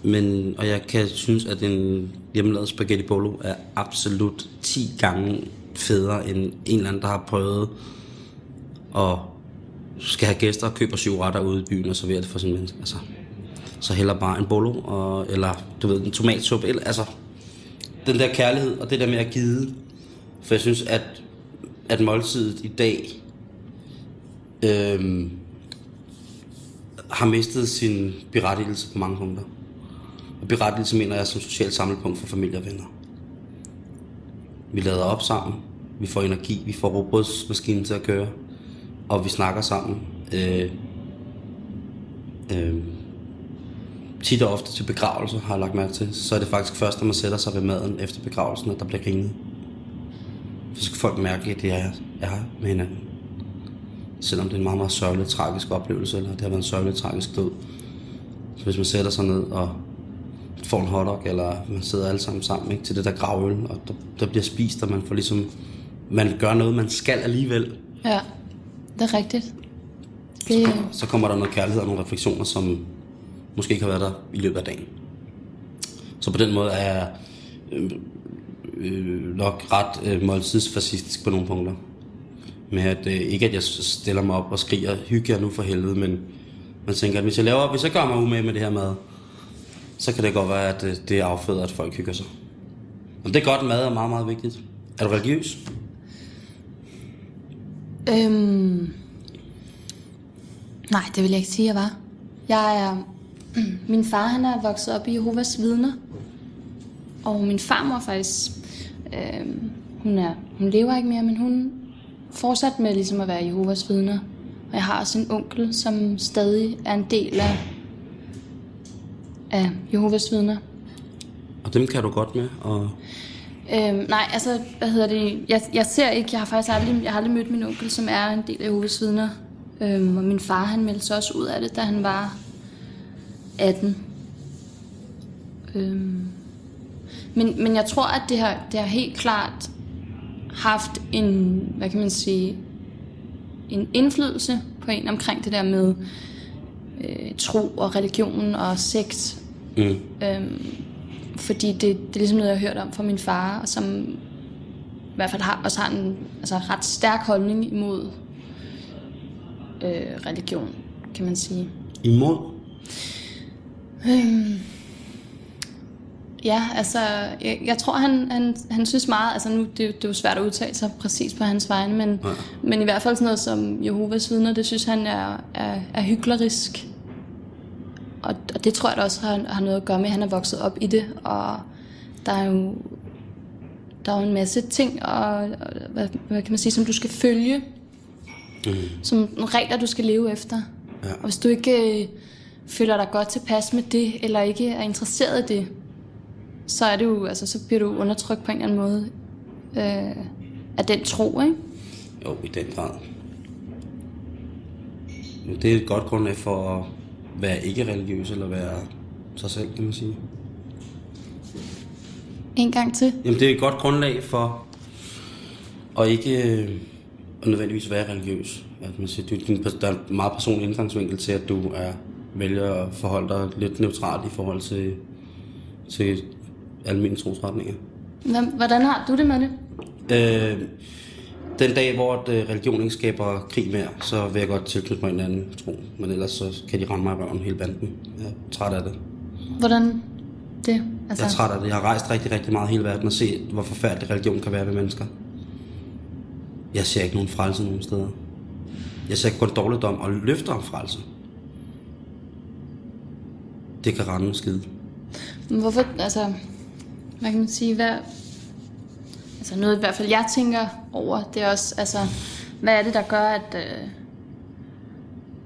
Men, og jeg kan synes, at en hjemmelavet spaghetti bolo er absolut 10 gange federe end en eller anden, der har prøvet at skal have gæster og køber syv retter ude i byen og serverer det for sin menneske. Altså, så heller bare en bolo, og, eller du ved, en tomatsuppe. Eller, altså, den der kærlighed og det der med at give. For jeg synes, at, at måltidet i dag øhm, har mistet sin berettigelse på mange punkter. Og berettigelse mener jeg som socialt samlepunkt for familie og venner. Vi lader op sammen, vi får energi, vi får robotsmaskinen til at køre, og vi snakker sammen. Øh, øh, tit og ofte til begravelser, har jeg lagt mærke til, så er det faktisk først, når man sætter sig ved maden efter begravelsen, at der bliver grinet. Så skal folk mærke, at det er, jeg har med hinanden. Selvom det er en meget, meget sørgelig, tragisk oplevelse, eller det har været en sørgelig, tragisk død. Så hvis man sætter sig ned og får en hotdog, eller man sidder alle sammen sammen ikke, til det der gravøl, og der, der bliver spist, og man får ligesom, man gør noget, man skal alligevel, Ja, det er rigtigt. Det, så kommer der noget kærlighed og nogle refleksioner, som måske ikke har været der i løbet af dagen. Så på den måde er jeg øh, øh, nok ret øh, måltidsfascistisk på nogle punkter. Med at, øh, ikke at jeg stiller mig op og skriger, hygge jer nu for helvede, men man tænker, at hvis jeg, laver, hvis jeg gør mig umage med det her mad, så kan det godt være, at øh, det afføder, at folk hygger sig. Og det er godt, mad er meget, meget vigtigt. Er du religiøs? øhm, nej, det vil jeg ikke sige, jeg var. Jeg er... Min far, han er vokset op i Jehovas vidner. Og min farmor faktisk... Øhm, hun, er, hun lever ikke mere, men hun fortsat med ligesom at være Jehovas vidner. Og jeg har også en onkel, som stadig er en del af, af Jehovas vidner. Og dem kan du godt med, og Øhm, nej, altså, hvad hedder det? Jeg, jeg ser ikke, jeg har faktisk aldrig, jeg har aldrig mødt min onkel, som er en del af Jehovas vidner. Øhm, og min far, han meldte sig også ud af det, da han var 18. Øhm, men, men jeg tror, at det har, det har helt klart haft en, hvad kan man sige, en indflydelse på en omkring det der med øh, tro og religion og sex. mm, Øhm, fordi det, det er ligesom noget, jeg har hørt om fra min far, og som i hvert fald har, også har en altså, ret stærk holdning imod øh, religion, kan man sige. Imod? Øhm, ja, altså, jeg, jeg tror, han, han, han synes meget, altså nu, det, det er jo svært at udtale sig præcis på hans vegne, men, Ja. men i hvert fald sådan noget som Jehovas vidner, det synes han er, er, er hyklerisk. Og, og det tror jeg da også har, har noget at gøre med, at han er vokset op i det, og der er jo, der er jo en masse ting, og, og hvad, hvad kan man sige, som du skal følge, Mm. som regler, du skal leve efter. Ja. Og hvis du ikke øh, føler dig godt tilpas med det, eller ikke er interesseret i det, så er det jo, altså, så bliver du undertrykt på en eller anden måde øh, af den tro, ikke? Jo, i den grad. Men Det er et godt grundlag for at være ikke religiøs, eller være sig selv, kan man sige. En gang til. Jamen, det er et godt grundlag for at ikke øh, at nødvendigvis være religiøs. At man siger, du, din, der er en meget personlig indgangsvinkel til, at du er vælger at forholde dig lidt neutralt i forhold til, til almindelige trosretninger. Hvordan har du det med det? Øh, den dag, hvor øh, religion ikke skaber krig mere, så vil jeg godt tilknytte mig en anden tro. Men ellers så kan de ramme mig røven hele banden. Jeg er træt af det. Hvordan det? Altså, Jeg er træt af det. Jeg har rejst rigtig, rigtig meget hele verden og set, hvor forfærdelig religion kan være ved mennesker. Jeg ser ikke nogen frelse nogen steder. Jeg ser kun dårligdom og løfter om frelse. Det kan rende skide. Hvorfor, altså, hvad kan man sige, hvad, altså noget i hvert fald jeg tænker over, det er også, altså, hvad er det, der gør, at, øh,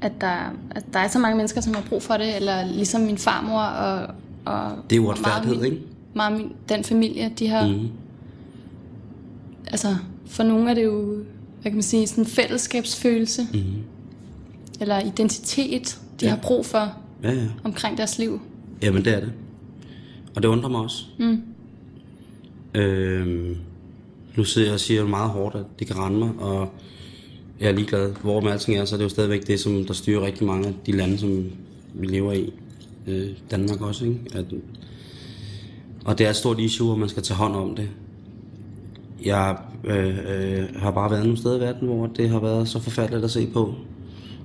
at, der, at der er så mange mennesker, som har brug for det, eller ligesom min farmor og, og Det er meget uretfærdighed, min- ikke? Meget min, den familie, de har, Mhm. altså, for nogle er det jo, hvad kan man sige, sådan en fællesskabsfølelse, Mhm. eller identitet, de Ja. har brug for Ja, ja. omkring deres liv. Jamen, det er det. Og det undrer mig også. Mm. Øhm, nu sidder jeg og siger meget hårdt, at det kan rende mig, og jeg er ligeglad. Hvor med alting er, så er det jo stadigvæk det, som der styrer rigtig mange af de lande, som vi lever i. Øh, Danmark også, ikke? At, og det er et stort issue, og man skal tage hånd om det. Jeg øh, øh, har bare været nogle steder i verden, hvor det har været så forfærdeligt at se på.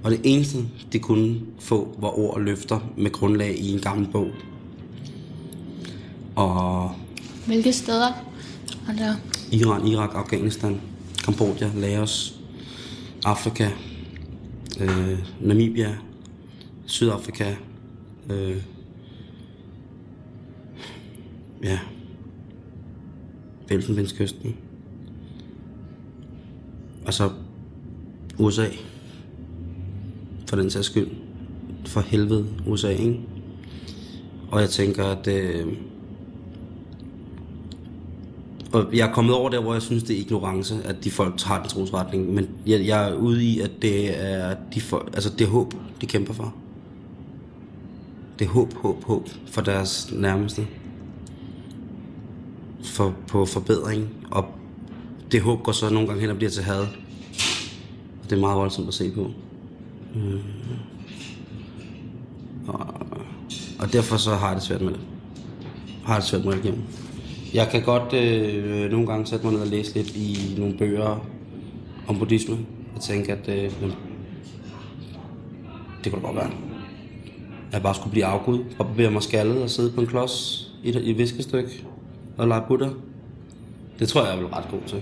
Og det eneste, de kunne få, var ord og løfter med grundlag i en gammel bog. Og hvilke steder? Altså... Iran, Irak, Afghanistan, Kambodja, Laos, Afrika, øh, Namibia, Sydafrika, øh, ja, Elfenbenskysten, og så USA, for den sags skyld. For helvede, USA, ikke? Og jeg tænker, at øh, og jeg er kommet over der, hvor jeg synes, det er ignorance, at de folk har den trosretning. Men jeg, jeg er ude i, at det er, de folk, altså det er håb, de kæmper for. Det er håb, håb, håb for deres nærmeste. For, på forbedring. Og det håb går så nogle gange hen og bliver til had. Og det er meget voldsomt at se på. Mm. Og, og derfor så har jeg det svært med det. Har jeg det svært med religion. Jeg kan godt øh, nogle gange sætte mig ned og læse lidt i nogle bøger om buddhisme. Jeg tænker, at øh, det kunne da godt være. At jeg bare skulle blive afgud og barbere mig skaldet og sidde på en klods i et, et viskestykke og lege Buddha. Det tror jeg, jeg er vel ret god til.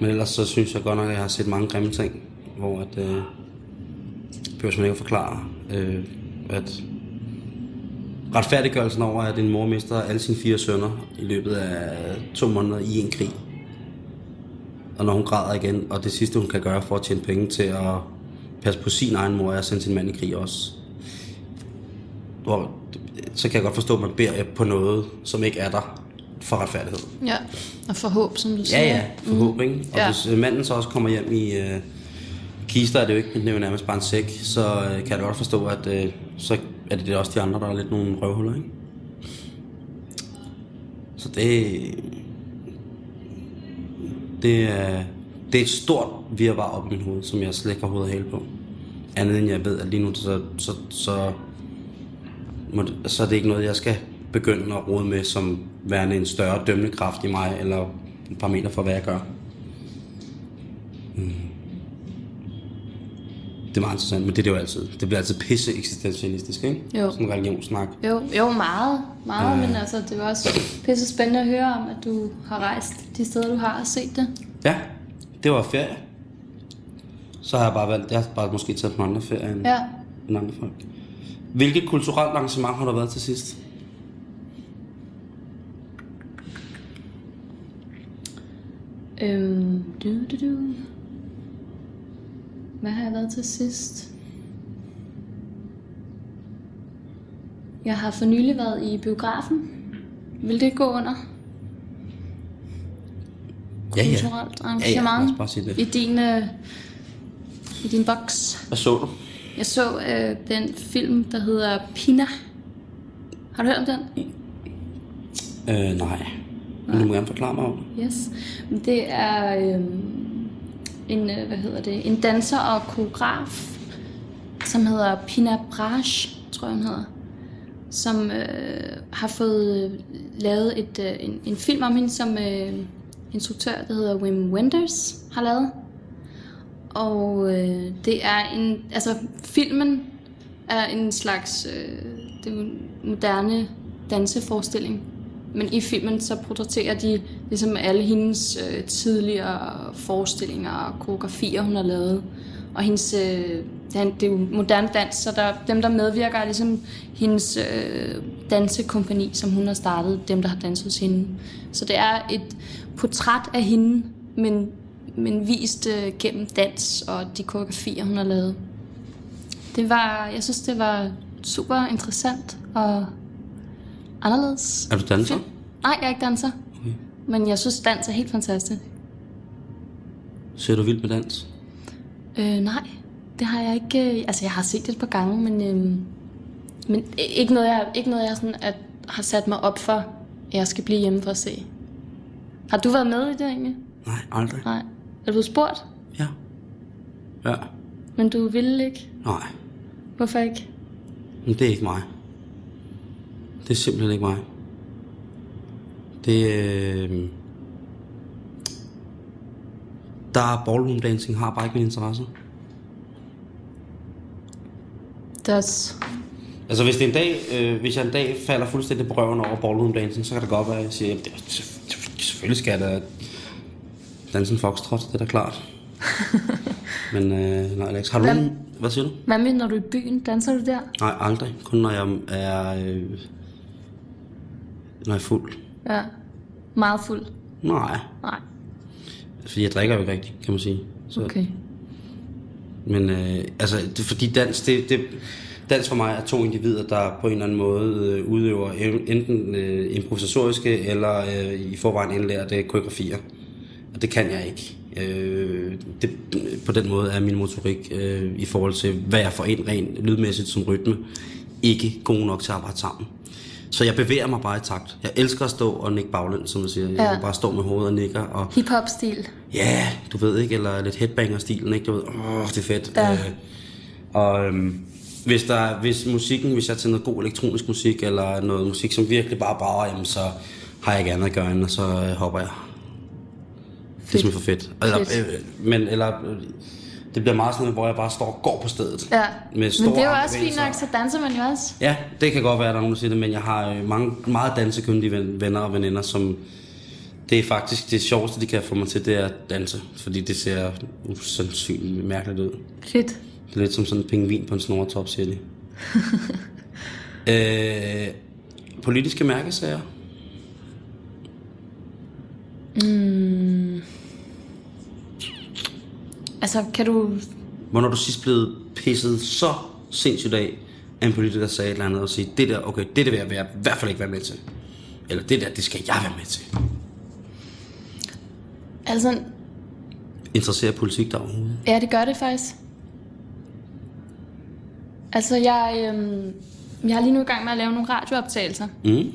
Men ellers så synes jeg godt nok, at jeg har set mange grimme ting, hvor at, øh, behøver man ikke at forklare, øh, at retfærdiggørelsen over, at en mor mister alle sine fire sønner i løbet af to måneder i en krig. Og når hun græder igen, og det sidste hun kan gøre for at tjene penge til at passe på sin egen mor, er at sende sin mand i krig også. Hvor, så kan jeg godt forstå, at man beder på noget, som ikke er der for retfærdighed. ja, og for håb, som du siger. Ja, ja, forhåbning. Mm. Og Ja. hvis øh, manden så også kommer hjem i øh, kister, er det jo ikke, det er jo nærmest bare en sæk, så øh, kan jeg godt forstå, at øh, så er det, det også de andre, der er lidt nogle røvhuller, ikke? Så det... Det er, det er et stort virvar op i mit hoved, som jeg slet ikke har hovedet og hale på. Andet end jeg ved, at lige nu, så, så, så, må det, så er det ikke noget, jeg skal begynde at rode med som værende en større dømmende kraft i mig, eller et par meter for, hvad jeg gør. Mm. Det er meget interessant, men det er det jo altid. Det bliver altid pisse eksistentialistisk, ikke? Jo. Sådan en religionssnak. Jo, jo meget, meget, men altså, det var også pisse spændende at høre om, at du har rejst de steder, du har og set det. Ja, det var ferie. Så har jeg bare valgt, jeg har bare måske taget på andre ferie end, Ja. end andre folk. Hvilket kulturelt arrangement har du været til sidst? Øhm, du, du, du. Hvad har jeg været til sidst? Jeg har for nylig været i biografen. Vil det gå under? Kulturelt Ja, ja, arrangement os bare sige det. i din, øh, i din boks. Hvad så du? Jeg så øh, den film, der hedder Pina. Har du hørt om den? Øh, nej. Men du må gerne forklare mig om det. Yes. Det er øh, en, øh, hvad hedder det, en danser og koreograf, som hedder Pina Braj, tror jeg hun hedder, som øh, har fået øh, lavet et, øh, en, en film om hende, som øh, instruktør, der hedder Wim Wenders, har lavet. Og øh, det er en, altså filmen er en slags, øh, det er en moderne danseforestilling. Men i filmen så portrætterer de ligesom alle hendes øh, tidligere forestillinger og koreografier, hun har lavet. Og hendes, øh, det, er, jo moderne dans, så der, dem, der medvirker, er ligesom hendes øh, dansekompani, som hun har startet, dem, der har danset hos hende. Så det er et portræt af hende, men, men vist øh, gennem dans og de koreografier, hun har lavet. Det var, jeg synes, det var super interessant og anderledes. Er du danser? Film. Nej, jeg er ikke danser. Okay. Men jeg synes, dans er helt fantastisk. Ser du vildt med dans? Øh, nej, det har jeg ikke. øh, Altså, jeg har set det et par gange, men, øh, men ikke noget, jeg, ikke noget, jeg sådan, at, har sat mig op for, at jeg skal blive hjemme for at se. Har du været med i det egentlig? Nej, aldrig. Nej. Er du blevet spurgt? Ja. Ja. Men du ville ikke? Nej, Hvorfor ikke? men det er ikke mig. Det er simpelthen ikke mig. Det øh... Der er ballroom dancing, har bare ikke min interesse. Das. Altså hvis det er en dag, øh, hvis jeg en dag falder fuldstændig på røven over ballroom dancing, så kan det godt være, at jeg siger, at selvfølgelig skal jeg da danse en foxtrot, det er da klart. Men øh, nej, Alex, har du Hvem- nogen... Hvad siger du? Hvad med, når du er i byen? Danser du der? Nej, aldrig. Kun når jeg er... Øh, når jeg er fuld. Ja. Meget fuld? Nej, Nej. fordi jeg drikker jo ikke rigtigt, kan man sige. Så, Okay. Men øh, altså, det, fordi dans, det, det, dans for mig er to individer, der på en eller anden måde øh, udøver en- enten øh, improvisatoriske eller øh, i forvejen indlærte koreografier. Og det kan jeg ikke. Øh, det, på den måde er min motorik øh, i forhold til, hvad jeg får ind rent lydmæssigt som rytme, ikke god nok til at arbejde sammen. Så jeg bevæger mig bare i takt. Jeg elsker at stå og nikke baglæns, som man siger. Jeg Ja. bare stå med hovedet og nikker. Og, Hip-hop-stil. Ja, du ved ikke, eller lidt headbanger-stilen, ikke? Du ved, åh, det er fedt. Ja. Øh, og øhm, hvis, der, hvis musikken, hvis jeg til noget god elektronisk musik, eller noget musik, som virkelig bare brager, jamen, så har jeg ikke andet at gøre, end, og så øh, hopper jeg. Det er simpelthen for fedt. Eller, Fedt. øh, men, eller, øh, det bliver meget sådan hvor jeg bare står og går på stedet. Ja. Med Men det er jo også fint nok, så danser man jo også. Ja, det kan godt være, at der er nogen, der siger det, men jeg har øh, mange meget dansekyndige ven- venner og veninder, som det er faktisk det sjoveste, de kan få mig til, det er at danse. Fordi det ser usandsynligt mærkeligt ud. Fedt. Det er lidt som sådan en pingvin på en snortop, siger de. øh, politiske mærkesager. Altså, kan du... Hvornår du sidst blevet pisset så sindssygt af, at en politiker sagde et eller andet og sige, det der, okay, det der vil jeg være, i hvert fald ikke være med til. Eller det der, det skal jeg være med til. Altså, Interesserer politik der overhovedet? ja, det gør det faktisk. Altså, jeg, øhm, jeg er lige nu i gang med at lave nogle radiooptagelser. Mm.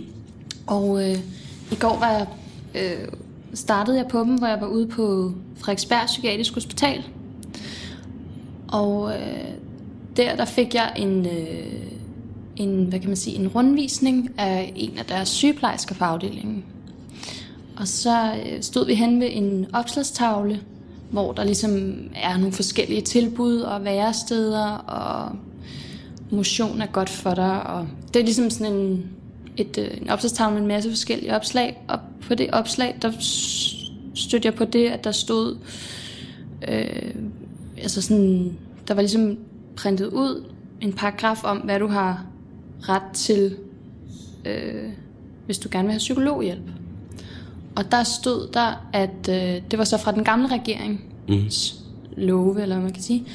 Og øh, i går var jeg, øh, startede jeg på dem, hvor jeg var ude på Frederiksberg Psykiatrisk Hospital. Og øh, der, der fik jeg en, øh, en, hvad kan man sige, en rundvisning af en af deres sygeplejersker på afdelingen. Og så øh, stod vi hen ved en opslagstavle, hvor der ligesom er nogle forskellige tilbud og væresteder, og motion er godt for dig. Og det er ligesom sådan en, et, øh, en opslagstavle med en masse forskellige opslag. Og på det opslag, der stødte jeg på det, at der stod... Øh, altså sådan, der var ligesom printet ud en paragraf om, hvad du har ret til, øh, hvis du gerne vil have psykologhjælp. Og der stod der, at øh, det var så fra den gamle regering mm. love, eller hvad man kan sige.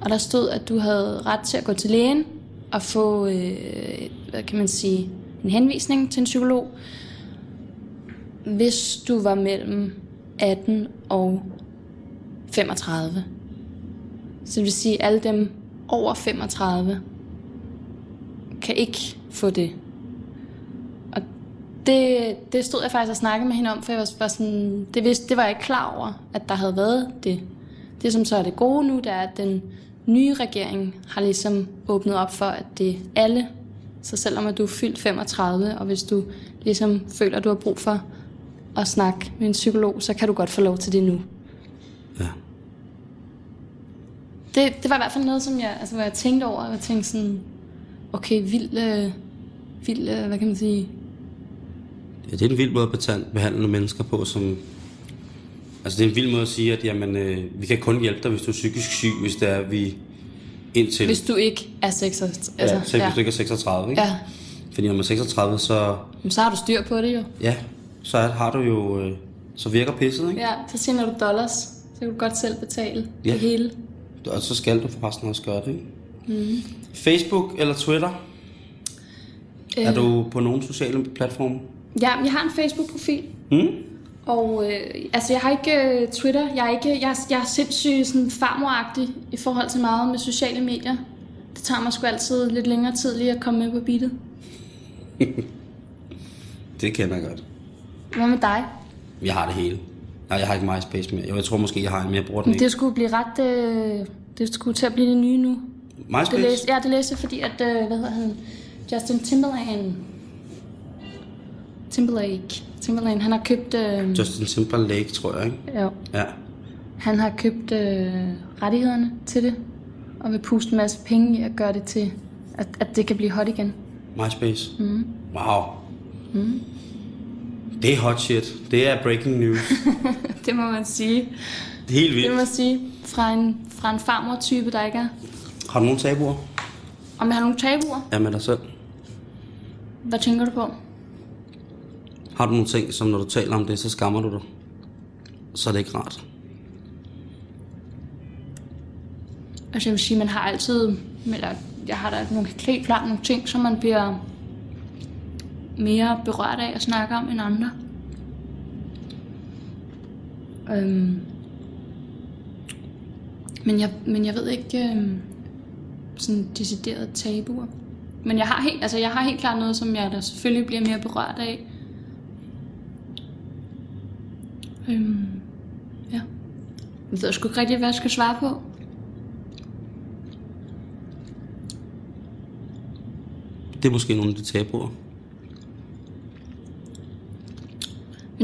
Og der stod, at du havde ret til at gå til lægen og få, øh, hvad kan man sige, en henvisning til en psykolog, hvis du var mellem 18 og 35. Så det vil sige, at alle dem over 35 kan ikke få det. Og det, det stod jeg faktisk og snakkede med hende om, for jeg var, var sådan, det, vidste, det var jeg ikke klar over, at der havde været det. Det som så er det gode nu, det er, at den nye regering har ligesom åbnet op for, at det er alle. Så selvom at du er fyldt 35, og hvis du ligesom føler, at du har brug for at snakke med en psykolog, så kan du godt få lov til det nu. Ja. Det, det var i hvert fald noget, som jeg, altså, hvor jeg tænkte over, og jeg tænkte sådan, okay, vild, øh, vild øh, hvad kan man sige? Ja, det er en vild måde at behandle mennesker på, som... Altså, det er en vild måde at sige, at jamen, øh, vi kan kun hjælpe dig, hvis du er psykisk syg, hvis det er, vi indtil... Hvis du ikke er 36. Altså, ja, selv ja. hvis du ikke er 36, ikke? Ja. Fordi når man er 36, så... Men så har du styr på det jo. Ja, så har du jo... Øh, så virker pisset, ikke? Ja, så tjener du dollars. Så kan du godt selv betale ja. det hele. Og så skal du forresten også gøre det, ikke? Mm. Facebook eller Twitter? Øh. Er du på nogle sociale platforme? Ja, jeg har en Facebook-profil. Mm. Og øh, altså, jeg har ikke uh, Twitter. Jeg er, ikke, jeg, jeg er sindssygt sådan farmoragtig i forhold til meget med sociale medier. Det tager mig sgu altid lidt længere tid lige at komme med på beatet. det kender jeg godt. Hvad med dig? Jeg har det hele. Nej, jeg har ikke MySpace mere. Jeg tror måske, jeg har en mere bruger den ikke. Det skulle blive ret... Øh, det skulle til at blive det nye nu. MySpace? Det læste, ja, det læste fordi, at... Øh, hvad hedder han? Justin Timberlake... Timberlake. Timberlake, han har købt... Øh, Justin Timberlake, tror jeg, ikke? Jo. Ja. Han har købt øh, rettighederne til det, og vil puste en masse penge i at gøre det til, at, at det kan blive hot igen. MySpace? Mm. Wow. Mm. Det er hot shit. Det er breaking news. det må man sige. Det er helt vildt. Det må man sige. Fra en, fra en farmor-type, der ikke er. Har du nogle tabuer? Om jeg har nogle tabuer? Ja, med dig selv. Hvad tænker du på? Har du nogle ting, som når du taler om det, så skammer du dig? Så er det ikke rart. Altså jeg vil sige, man har altid, eller jeg har da nogle, helt klart nogle ting, som man bliver mere berørt af at snakke om end andre. Øhm. Men, jeg, men jeg ved ikke øhm, sådan decideret tabuer. Men jeg har, helt, altså jeg har helt klart noget, som jeg da selvfølgelig bliver mere berørt af. Øhm, ja. Jeg ved sgu ikke rigtig, hvad jeg skal svare på. Det er måske nogle af de tabuer.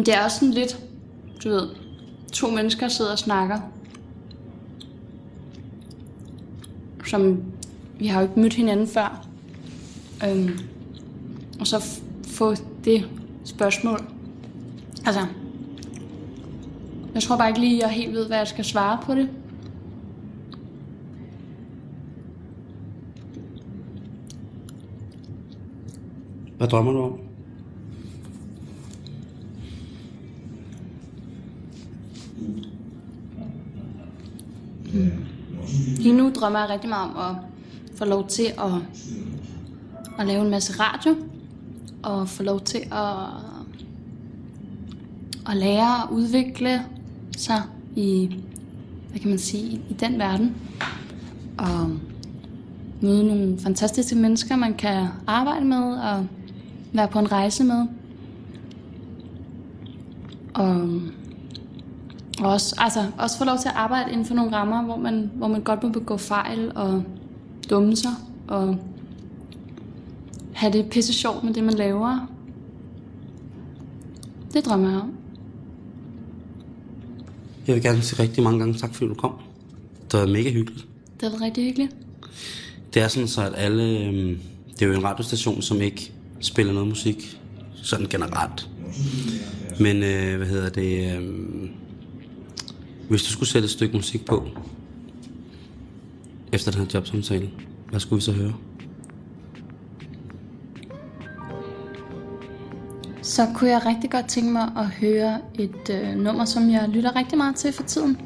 Men det er også sådan lidt, du ved, to mennesker sidder og snakker. Som, vi har jo ikke mødt hinanden før. Øhm, og så få det spørgsmål. Altså, jeg tror bare ikke lige, jeg helt ved, hvad jeg skal svare på det. Hvad drømmer du om? Mm. Lige nu drømmer jeg rigtig meget om at få lov til at, at lave en masse radio, og få lov til at, at lære og udvikle sig i, hvad kan man sige, i, den verden. Og møde nogle fantastiske mennesker, man kan arbejde med og være på en rejse med. Og og også, altså, også få lov til at arbejde inden for nogle rammer, hvor man, hvor man godt må begå fejl og dumme sig, og have det pisse sjovt med det, man laver. Det drømmer jeg om. Jeg vil gerne sige rigtig mange gange tak, fordi du kom. Det var mega hyggeligt. Det var rigtig hyggeligt. Det er sådan så, at alle... Øhm, det er jo en radiostation, som ikke spiller noget musik, sådan generelt. Men, øh, hvad hedder det... Øh, hvis du skulle sætte et stykke musik på, efter den her jobsamtale, hvad skulle vi så høre? Så kunne jeg rigtig godt tænke mig at høre et øh, nummer, som jeg lytter rigtig meget til for tiden.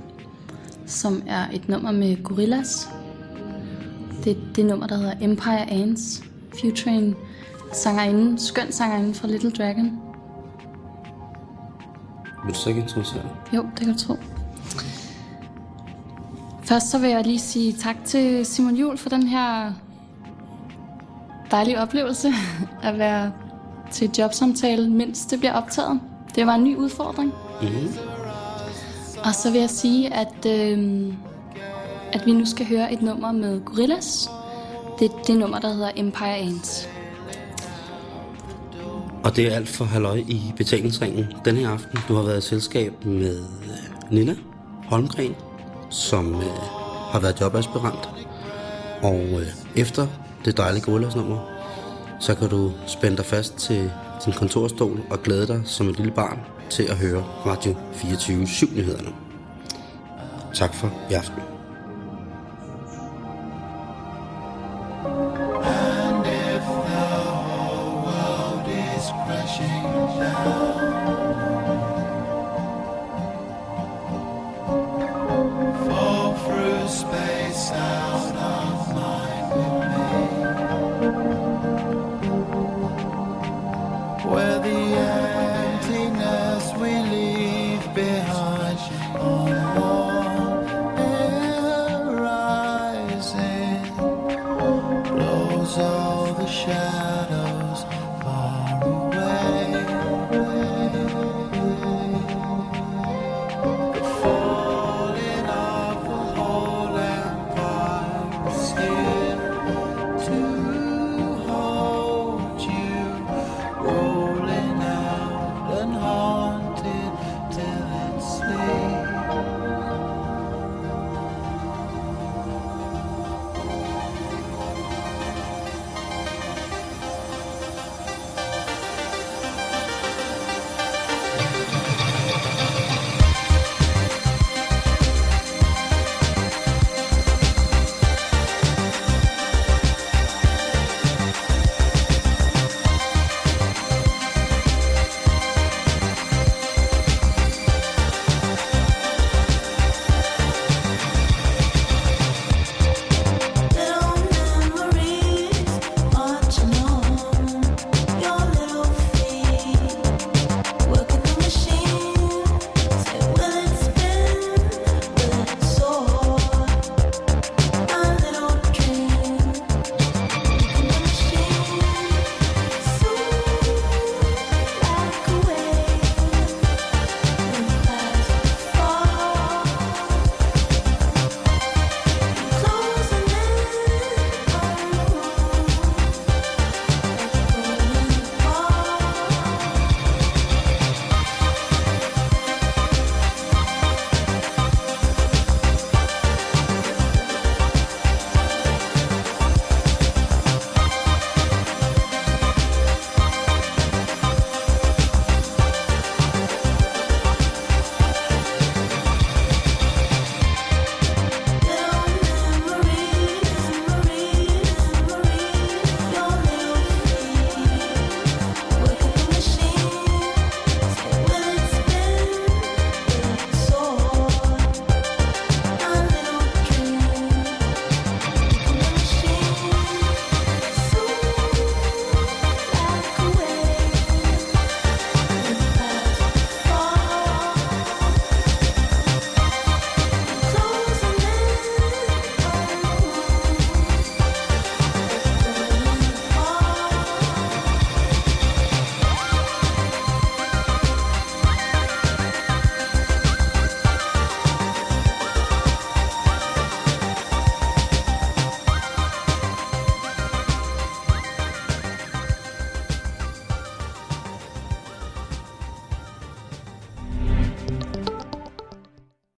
Som er et nummer med Gorillas. Det er det nummer, der hedder Empire Ants, featuring sangerinden, skøn sangerinde fra Little Dragon. Vil du så ikke introducere Jo, det kan du tro. Først så vil jeg lige sige tak til Simon Jul for den her dejlige oplevelse at være til jobsamtale, mens det bliver optaget. Det var en ny udfordring. Mm-hmm. Og så vil jeg sige, at, øh, at vi nu skal høre et nummer med Gorillas. Det er det nummer, der hedder Empire Ants. Og det er alt for halløj i betalingsringen denne her aften. Du har været i selskab med øh, Nina Holmgren, som øh, har været jobaspirant. Og øh, efter det dejlige Gorillas-nummer, så kan du spænde dig fast til din kontorstol og glæde dig som et lille barn til at høre Radio 24 7 nyhederne. Tak for i aften. And if the whole world is crashing down